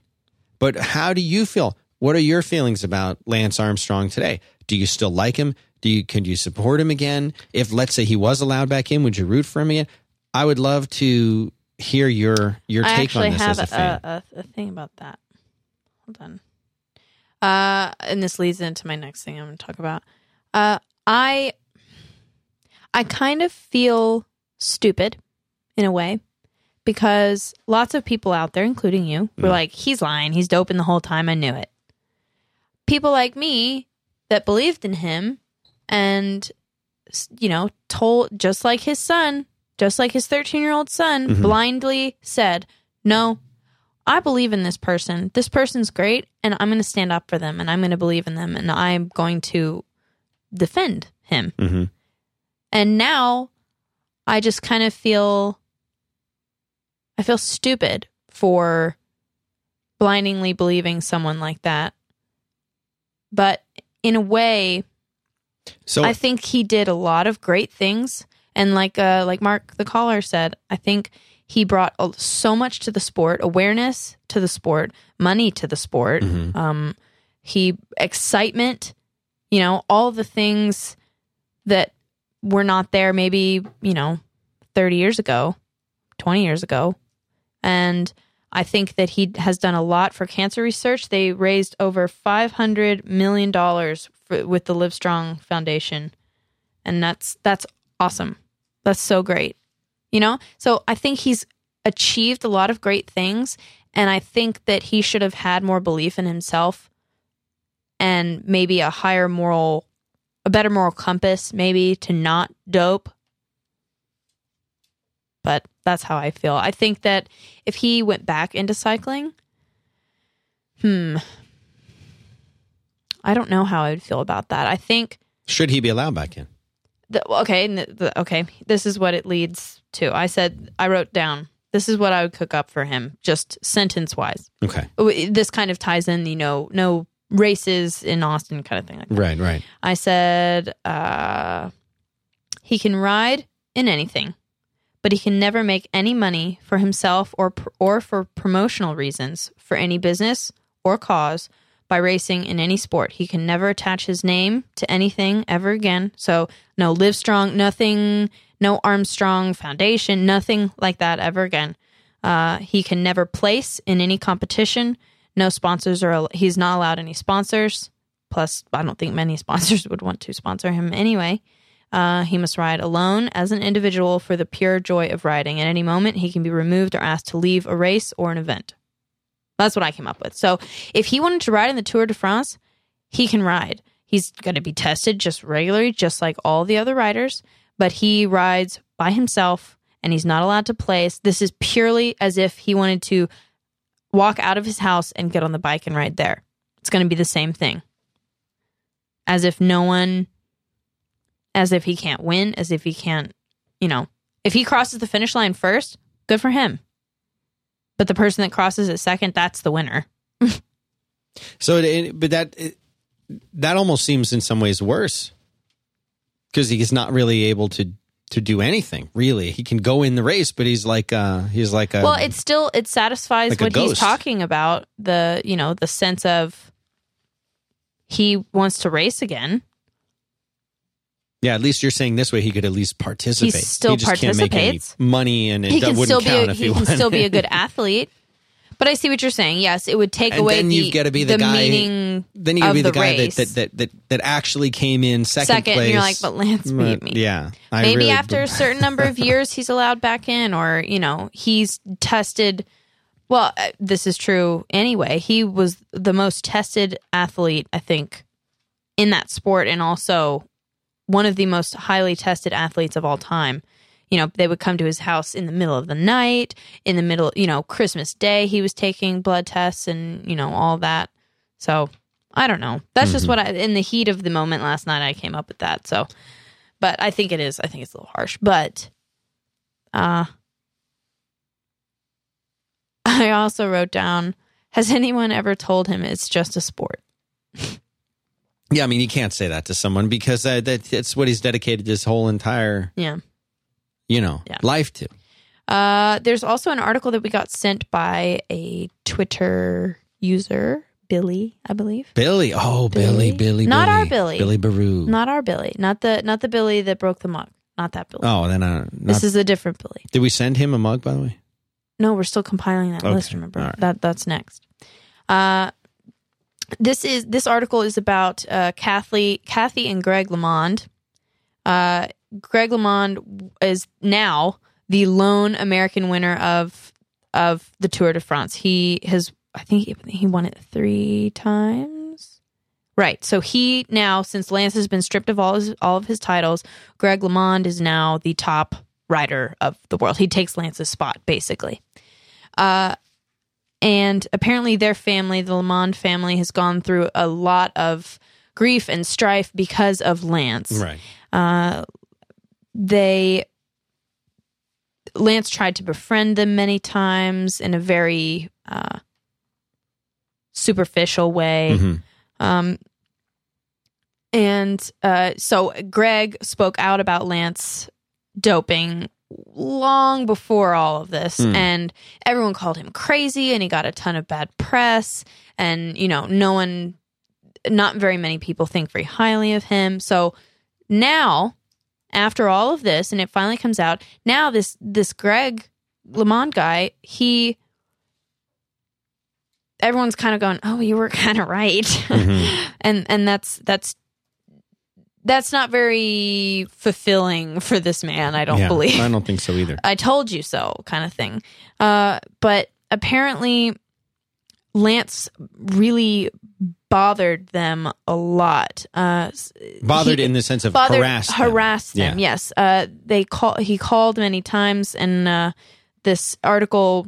but how do you feel? What are your feelings about Lance Armstrong today? Do you still like him? Do you can you support him again? If let's say he was allowed back in, would you root for him again? I would love to hear your your I take on this as a fan. a, a, a thing about that. Hold on. Uh, and this leads into my next thing I'm going to talk about. Uh, I, I kind of feel stupid in a way because lots of people out there, including you, were Mm. like, "He's lying. He's doping the whole time. I knew it." People like me that believed in him and you know told just like his son just like his 13 year old son Mhm. blindly said no i believe in this person. This person's great and i'm going to stand up for them and i'm going to believe in them and i'm going to defend him. Hmm and now i just kind of feel i feel stupid for blindingly believing someone like that but in a way So I think he did a lot of great things, and like uh, like Mark the caller said, I think he brought so much to the sport, awareness to the sport, money to the sport, Mhm. um, he excitement, you know, all the things that were not there maybe you know thirty years ago, twenty years ago, and. I think that he has done a lot for cancer research. They raised over five hundred million dollars with the Livestrong Foundation, and that's that's awesome. That's so great, you know. So I think he's achieved a lot of great things, and I think that he should have had more belief in himself, and maybe a higher moral, a better moral compass, maybe to not dope. But that's how I feel. I think that if he went back into cycling, hmm, I don't know how I would feel about that. I think should he be allowed back in? the, okay, the, okay, this is what it leads to. I said I wrote down this is what I would cook up for him, just sentence wise. Okay, This kind of ties in, you know, no races in Austin, kind of thing like right, right. I said uh, he can ride in anything, but he can never make any money for himself or or for promotional reasons for any business or cause by racing in any sport. He can never attach his name to anything ever again. So no Livestrong, nothing, no Armstrong Foundation, nothing like that ever again. Uh, he can never place in any competition. No sponsors or he's not allowed any sponsors. Plus, I don't think many sponsors would want to sponsor him anyway. Uh, he must ride alone as an individual for the pure joy of riding. At any moment, he can be removed or asked to leave a race or an event. That's what I came up with. So, if he wanted to ride in the Tour de France, he can ride. He's going to be tested just regularly, just like all the other riders, but he rides by himself and he's not allowed to place. This is purely as if he wanted to walk out of his house and get on the bike and ride there. It's going to be the same thing. As if no one, as if he can't win, as if he can't, you know, if he crosses the finish line first, good for him. But the person that crosses it second, that's the winner. So, it, but that it, that almost seems in some ways worse because he's not really able to to do anything. Really, he can go in the race, but he's like uh he's like a well, it still it satisfies like what he's talking about. The you know the sense of he wants to race again. Yeah. At least you're saying this way, he could at least participate. still he just can't make any money, and it he can wouldn't still be count a, if he he, can still be a good athlete. But I see what you're saying. Yes, it would take And away then the, you've gotta be the guy- meaning Then you gotta of be the, the guy that, that, that that that actually came in second, second, place. and you're like, but Lance beat me. Yeah, I Maybe really- after a certain number of years, he's allowed back in, or you know, he's tested. Well, uh, this is true anyway. He was the most tested athlete, I think, in that sport, and also one of the most highly tested athletes of all time. You know, they would come to his house in the middle of the night, in the middle, you know, Christmas Day, he was taking blood tests and, you know, all that. So I don't know. That's just what I, in the heat of the moment last night, I came up with that. So, but I think it is, I think it's a little harsh. But, uh, I also wrote down, has anyone ever told him it's just a sport? Yeah, I mean, you can't say that to someone because uh, that that's what he's dedicated his whole entire, Yeah. you know, Yeah. life to. Uh, there's also an article that we got sent by a Twitter user, Billy, I believe. Billy, oh Billy, Billy? Billy, Not Billy. our Billy. Billy Baru. Not our Billy, not the not the Billy that broke the mug, not that Billy. oh, then uh, not, this is a different Billy. did we send him a mug by the way? No, we're still compiling that Okay, list. Remember right. that that's next. Uh, this is this article is about uh, Kathy, Kathy and Greg LeMond. Uh, Greg LeMond is now the lone American winner of of the Tour de France. He has, I think, he, he won it three times. Right. So he now, since Lance has been stripped of all his all of his titles, Greg LeMond is now the top rider of the world. He takes Lance's spot, basically. Uh, and apparently, their family, the LeMond family, has gone through a lot of grief and strife because of Lance. Right. Uh, they Lance tried to befriend them many times in a very uh, superficial way. Mhm. Um, and uh, so Greg spoke out about Lance doping long before all of this, Hmm. and everyone called him crazy, and he got a ton of bad press, and you know, no one, not very many people think very highly of him. So now, after all of this, and it finally comes out, now this this Greg LeMond guy, he. Everyone's kind of going, "Oh, you were kind of right," Mhm. and and that's that's that's not very fulfilling for this man. I don't Yeah, believe. I don't think so either. I told you so, kind of thing. Uh, but apparently, Lance really bothered them a lot. Uh, Bothered he- in the sense of bothered, harassed. them. harassed them. Yeah. Yes, uh, they call. He called many times, and uh, this article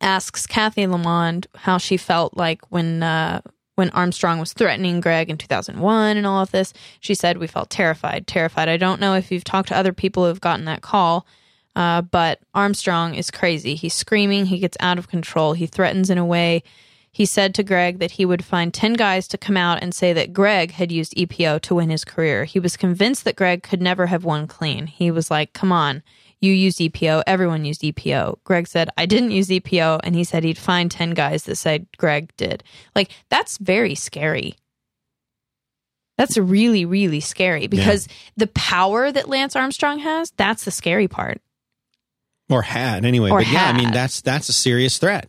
asks Kathy LeMond how she felt like when uh, when Armstrong was threatening Greg in 2001 and all of this. She said we felt terrified, terrified. I don't know if you've talked to other people who have gotten that call. Uh, but Armstrong is crazy. He's screaming. He gets out of control. He threatens in a way. He said to Greg that he would find 10 guys to come out and say that Greg had used EPO to win his career. He was convinced that Greg could never have won clean. He was like, come on, you used EPO. Everyone used EPO. Greg said, I didn't use EPO. And he said he'd find 10 guys that said Greg did. Like, that's very scary. That's really, really scary because the power that Lance Armstrong has, that's the scary part. Or had anyway. Or but yeah, I mean that's that's a serious threat.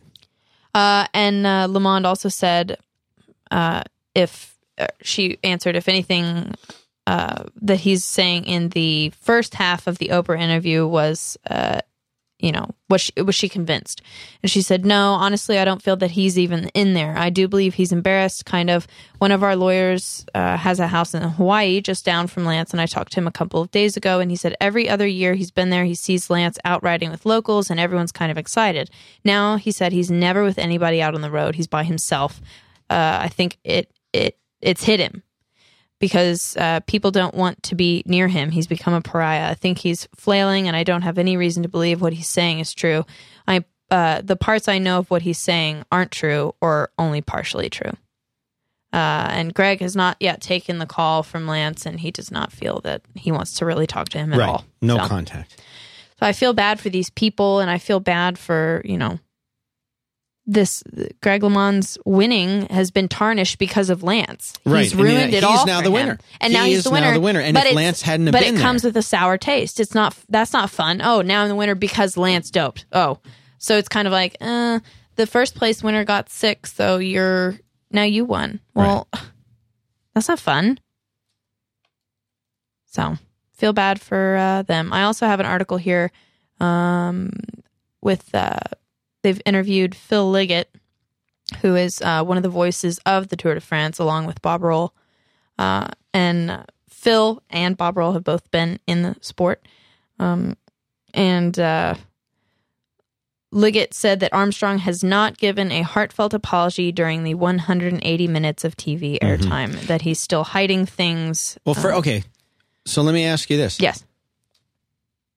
Uh, and uh, LeMond also said uh, if uh, she answered if anything uh, that he's saying in the first half of the Oprah interview was, uh, you know, was she, was she convinced? And she said, no, honestly, I don't feel that he's even in there. I do believe he's embarrassed. Kind of. One of our lawyers uh, has a house in Hawaii, just down from Lance, and I talked to him a couple of days ago, and he said every other year he's been there, he sees Lance out riding with locals, and everyone's kind of excited. Now he said he's never with anybody out on the road; he's by himself. Uh, I think it it it's hit him because uh, people don't want to be near him. He's become a pariah. I think he's flailing, and I don't have any reason to believe what he's saying is true. I uh, the parts I know of what he's saying aren't true or only partially true. Uh, and Greg has not yet taken the call from Lance, and he does not feel that he wants to really talk to him at right. all. No So- contact. so I feel bad for these people, and I feel bad for you know this Greg LeMond's winning has been tarnished because of Lance. Right. He's ruined he's it all. now for the him. winner. and He now he's the now winner. the winner. And but if Lance hadn't but it comes with a sour taste. It's not. That's not fun. Oh, now I'm the winner because Lance doped. Oh, so it's kind of like, uh, the first place winner got sick, so you're now you won. Well, that's not fun. So feel bad for uh, them. I also have an article here um, with uh, they've interviewed Phil Liggett, who is uh, one of the voices of the Tour de France, along with Bob Roll. Uh, and uh, Phil and Bob Roll have both been in the sport. Um, and uh, Liggett said that Armstrong has not given a heartfelt apology during the 180 minutes of TV airtime, that he's still hiding things. Well, for okay, so let me ask you this: Yes.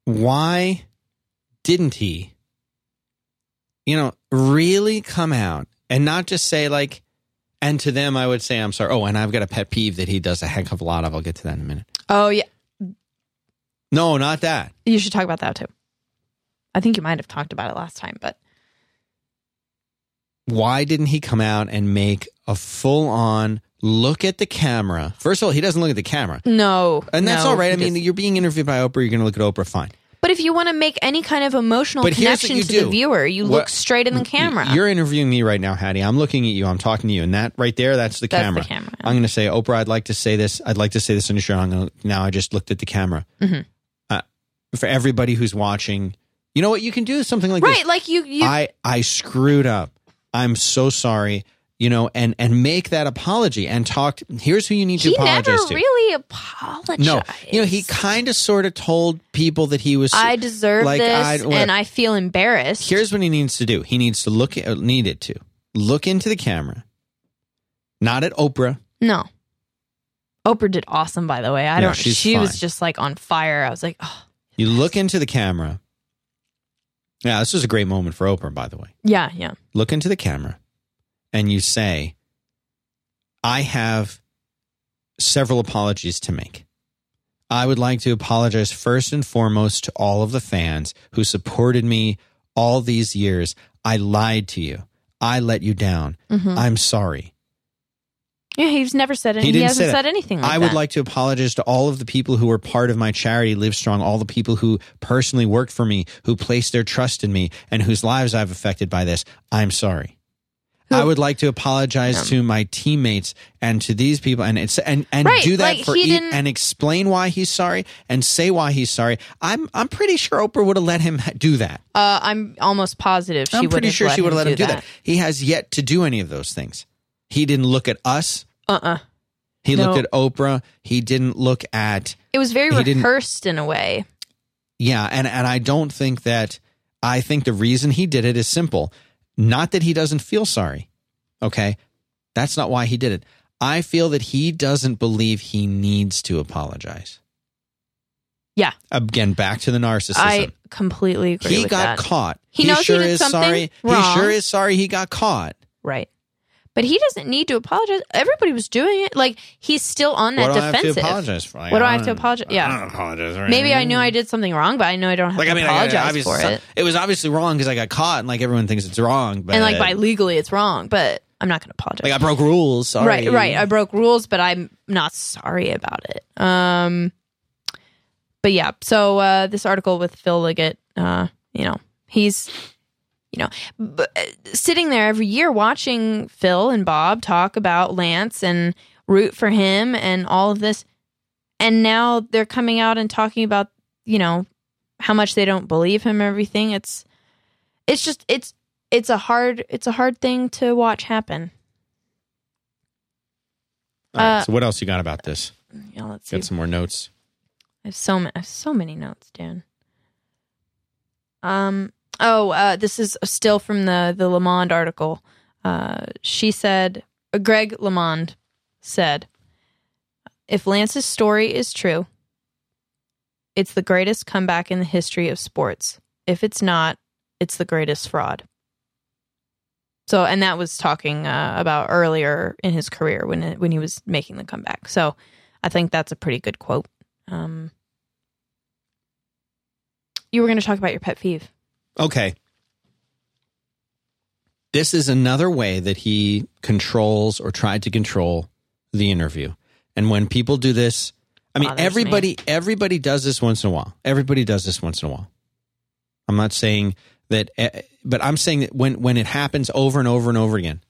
Why didn't he, you know, really come out and not just say like, and to them I would say I'm sorry. Oh, and I've got a pet peeve that he does a heck of a lot of. I'll get to that in a minute. Oh, yeah. No, not that. You should talk about that too. I think you might have talked about it last time, but Why didn't he come out and make a full on look at the camera? First of all, he doesn't look at the camera. no. And that's no, all right. I mean, just- you're being interviewed by Oprah. You're going to look at Oprah. Fine. But if you want to make any kind of emotional But connection to do. the viewer, you What- look straight in the camera. You're interviewing me right now, Haddie. I'm looking at you. I'm talking to you, and that right there, that's the That's the camera. camera. I'm going to say, Oprah, I'd like to say this. I'd like to say this on your show. I'm going to, now I just looked at the camera. Mm-hmm. Uh, for everybody who's watching, you know what? You can do something like right, this. like you, you I I screwed up. I'm so sorry. You know, and and make that apology and talk. To, here's who you need to he apologize never to. really apologized. no, you know, he kind of sort of told people that he was. I deserve like, this, I- and I feel embarrassed. Here's what he needs to do. He needs to look at, needed to look into the camera, not at Oprah. no, Oprah did awesome. By the way, I don't. she was just like on fire. I was like, oh, You look into the camera. Yeah, this was a great moment for Oprah, by the way. yeah, yeah. Look into the camera and you say, I have several apologies to make. I would like to apologize first and foremost to all of the fans who supported me all these years. I lied to you. I let you down. Mhm. I'm sorry. Yeah, he's never said any. He He, hasn't said anything. Like I would that. like to apologize to all of the people who were part of my charity, Live Strong, all the people who personally worked for me, who placed their trust in me, and whose lives I've affected by this. I'm sorry. I would like to apologize to my teammates and to these people, and it's and and Right, do that like, for he e- and explain why he's sorry and say why he's sorry. I'm I'm pretty sure Oprah would have let him do that. Uh, I'm almost positive she I'm pretty sure she would have let him do that. that. He has yet to do any of those things. He didn't look at us. Uh, uh He No. looked at Oprah. He didn't look at It was very He rehearsed in a way. Yeah, and and I don't think that I think the reason he did it is simple. Not that he doesn't feel sorry. Okay? That's not why he did it. I feel that he doesn't believe he needs to apologize. Yeah. Again, back to the narcissism. I completely agree he got that. caught. He knows he sure did is something sorry. wrong. He sure is sorry he got caught. Right. But he doesn't need to apologize. Everybody was doing it. Like he's still on that what do I have defensive. to apologize for? What do I have to don't- apologize- yeah. I don't apologize. for Maybe I anything. knew I did something wrong, but I know I don't have Like to I mean, I- apologize obviously, for it. It was obviously wrong because I got caught, and like everyone thinks it's wrong. But And like by legally, it's wrong. But I'm not going to apologize. like I broke rules. Sorry. Right, right. I broke rules, but I'm not sorry about it. Um, but yeah. So uh, this article with Phil Liggett, uh, you know, he's, you know, b- uh, sitting there every year watching Phil and Bob talk about Lance and root for him and all of this, and now they're coming out and talking about, you know, how much they don't believe him. Everything. It's, it's just it's it's a hard it's a hard thing to watch happen. All right, uh, so what else you got about this? Yeah, let's see. Some more notes. I have so many, I have so many notes, Dan. Um. Oh, uh, this is still from the the LeMond article. Uh, she said, uh, Greg LeMond said, if Lance's story is true, it's the greatest comeback in the history of sports. If it's not, it's the greatest fraud. So, and that was talking uh, about earlier in his career when it, when he was making the comeback. So, I think that's a pretty good quote. Um, you were going to talk about your pet peeve. Okay. This is another way that he controls or tried to control the interview. And when people do this, I mean Bothers me. everybody everybody does this once in a while. Everybody does this once in a while. I'm not saying that uh, but i'm saying that when when it happens over and over and over again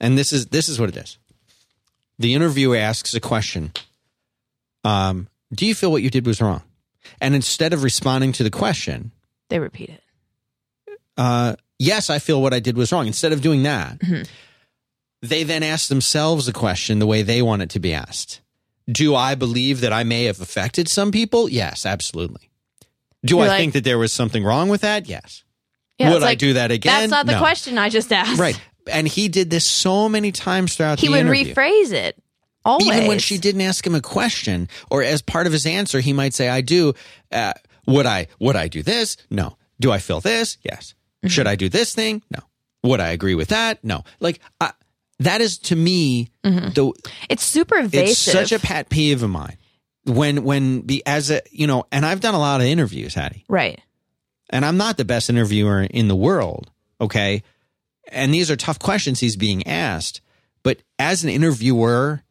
and this is this is what it is the interviewer asks a question um do you feel what you did was wrong and instead of responding to the question They repeat it. uh yes i feel what i did was wrong instead of doing that Mhm. they then ask themselves a question the way they want it to be asked do i believe that i may have affected some people yes absolutely do You're i like- think that there was something wrong with that yes Yeah, would it's I do that again? That's not the No. question I just asked. Right. And he did this so many times throughout He the interview. He would rephrase it. Always. Even when she didn't ask him a question, or as part of his answer, he might say, "I do." Uh, would I? Would I do this? No. Do I feel this? Yes. Mm-hmm. Should I do this thing? No. Would I agree with that? No. Like I, that is to me the It's super evasive. it's such a pet peeve of mine. When when be as a you know, and I've done a lot of interviews, Haddie right. and I'm not the best interviewer in the world, okay? And these are tough questions he's being asked, but as an interviewer,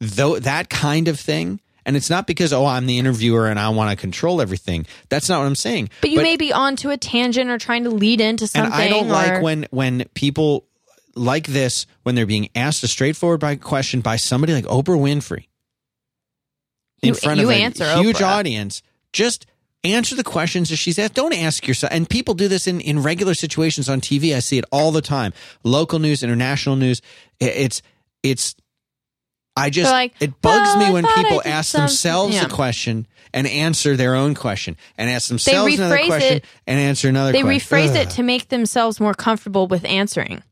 though that kind of thing, and it's not because oh I'm the interviewer and I want to control everything. That's not what I'm saying. But you may be onto a tangent or trying to lead into something. and I don't or- like when when people like this when they're being asked a straightforward by question by somebody like Oprah Winfrey in You- front you of a huge Oprah. audience. Just answer the questions that she's asked. Don't ask yourself. And people do this in in regular situations on TV. I see it all the time. Local news, international news. It's it's. I just They're like, it bugs "Well, me oh, when people ask something." themselves Yeah. a question and answer their own question and ask themselves another question it. and answer another question. they question. rephrase it to make themselves more comfortable with answering.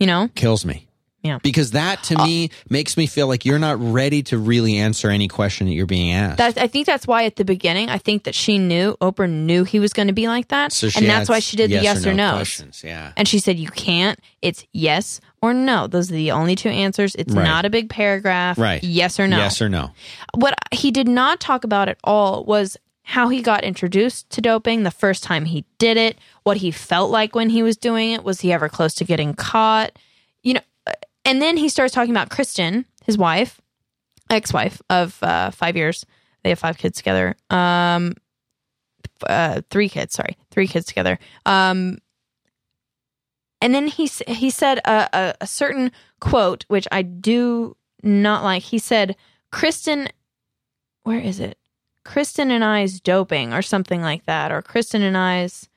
You know? kills me. Yeah. Because that to uh, me makes me feel like you're not ready to really answer any question that you're being asked. That, I think that's why at the beginning, I think that she knew, Oprah knew he was going to be like that. so and that's why she did the yes or, no. questions. Yeah. And she said, you can't. It's yes or no. Those are the only two answers. It's Right. not a big paragraph. Right. Yes or no. Yes or no. what he did not talk about at all was how he got introduced to doping the first time he did it, what he felt like when he was doing it. Was he ever close to getting caught? And then he starts talking about Kristin, his wife, ex wife of uh, five years. They have five kids together. Um, uh, three kids, sorry, three kids together. Um, and then he he said a, a, a certain quote, which I do not like. He said, "Kristin, where is it? Kristin and I's doping, or something like that, or Kristin and I's."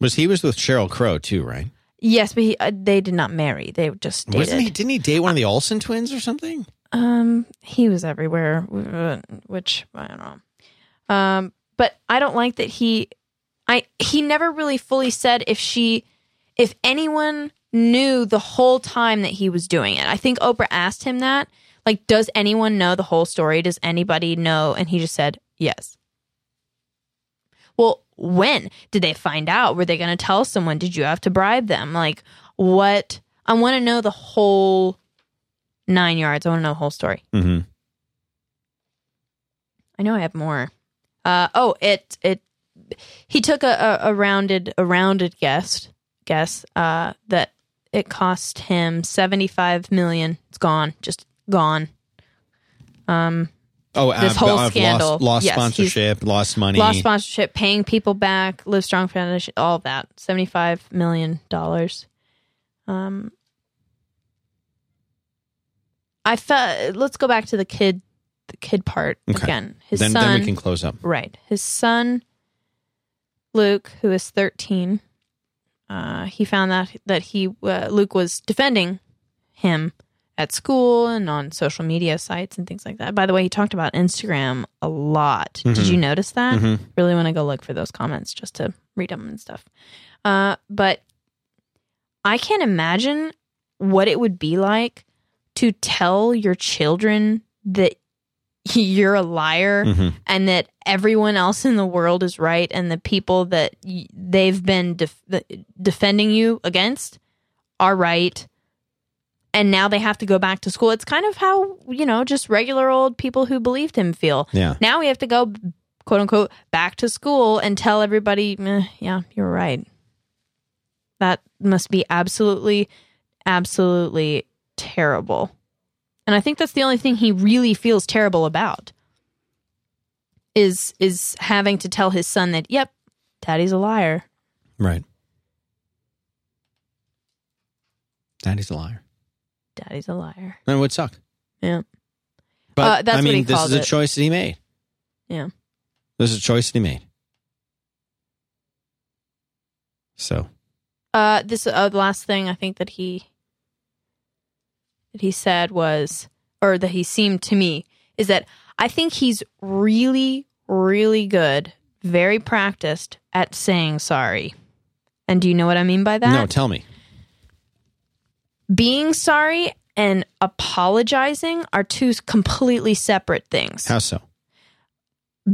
Was he was with Sheryl Crow too, right? Yes, but he, uh, they did not marry. They just dated. Wasn't he? Didn't he date one of the Olsen twins or something? Um, he was everywhere, which I don't know. Um, but I don't like that he, I he never really fully said if she, if anyone knew the whole time that he was doing it. I think Oprah asked him that, like, does anyone know the whole story? Does anybody know? And he just said yes. When did they find out? Were they going to tell someone? Did you have to bribe them? Like, what? I want to know the whole nine yards. I want to know the whole story. Mm-hmm. I know I have more. Uh, oh, it it he took a, a, a rounded a rounded guess guess uh, that it cost him seventy five million. It's gone, just gone. Um, Oh, This I've- whole I've scandal. lost, lost Yes, sponsorship, lost money. lost sponsorship, paying people back, Livestrong Foundation, all of that, seventy five million dollars. Um, I felt. Let's go back to the kid, the kid part Okay. again. His then, son, then we can close up. right? His son, Luke, who is thirteen. Uh, he found that that he uh, Luke was defending him at school and on social media sites and things like that. By the way, he talked about Instagram a lot. Did Mhm. you notice that? Mhm. Really want to go look for those comments just to read them and stuff. Uh, but I can't imagine what it would be like to tell your children that you're a liar Mhm. and that everyone else in the world is right and the people that y- they've been def- defending you against are right and now they have to go back to school it's kind of how you know just regular old people who believed him feel Yeah. now we have to go quote unquote back to school and tell everybody "Meh, yeah you're right that must be absolutely absolutely terrible and i think that's the only thing he really feels terrible about is is having to tell his son that, yep, daddy's a liar. Right. Daddy's a liar. Daddy's a liar. That would suck. Yeah. But Uh, that's I what mean, he this called is a it. choice that he made. Yeah. This is a choice that he made. So Uh, this uh, the last thing I think that he that he said was, or that he seemed to me, is that I think he's really, really good, very practiced at saying sorry. And do you know what I mean by that? no, tell me. Being sorry and apologizing are two completely separate things. How so?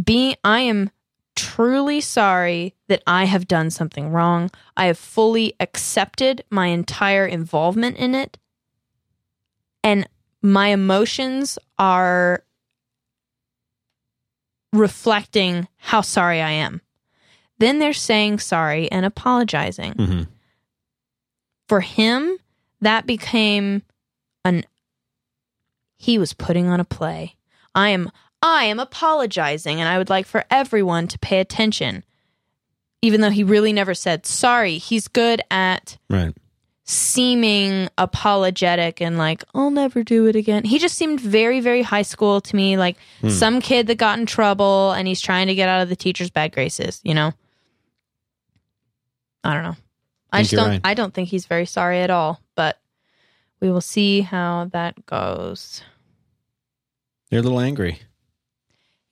being I am truly sorry that I have done something wrong. I have fully accepted my entire involvement in it. And my emotions are reflecting how sorry I am. Then they're saying sorry and apologizing. hmm For him, that became an he was putting on a play. I am I am apologizing and I would like for everyone to pay attention. Even though he really never said sorry, he's good at Right. seeming apologetic and like I'll never do it again. He just seemed very very high school to me, like Hmm. some kid that got in trouble and he's trying to get out of the teacher's bad graces, you know. I don't know. I just don't right. I don't think he's very sorry at all, but we will see how that goes. You're a little angry.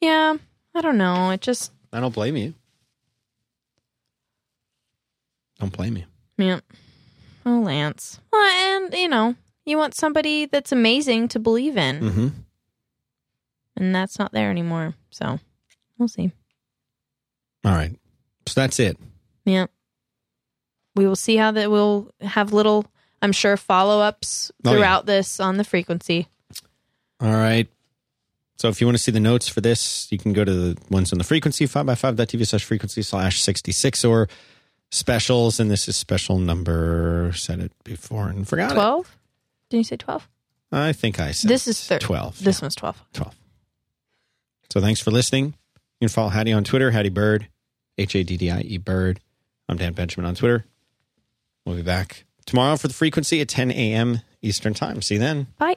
Yeah, I don't know. It just I don't blame you. Don't blame you. yeah. Oh, Lance. Well, and you know, you want somebody that's amazing to believe in. Mm-hmm. and that's not there anymore. So we'll see. All right. So that's it. Yeah, we will see how that we'll have little. I'm sure follow ups Oh, yeah. throughout this on the frequency. All right. So if you want to see the notes for this, you can go to the ones on the frequency, 5x5.tv slash frequency slash 66 or specials. And this is special number, said it before and forgot it. Twelve? Did you say twelve? I think I said This is thir- 12. This one's twelve. 12. So thanks for listening. You can follow Haddie on Twitter, Haddie Bird, H A D D I E Bird. I'm Dan Benjamin on Twitter. We'll be back tomorrow for the frequency at 10 a.m. Eastern Time. See you then. Bye.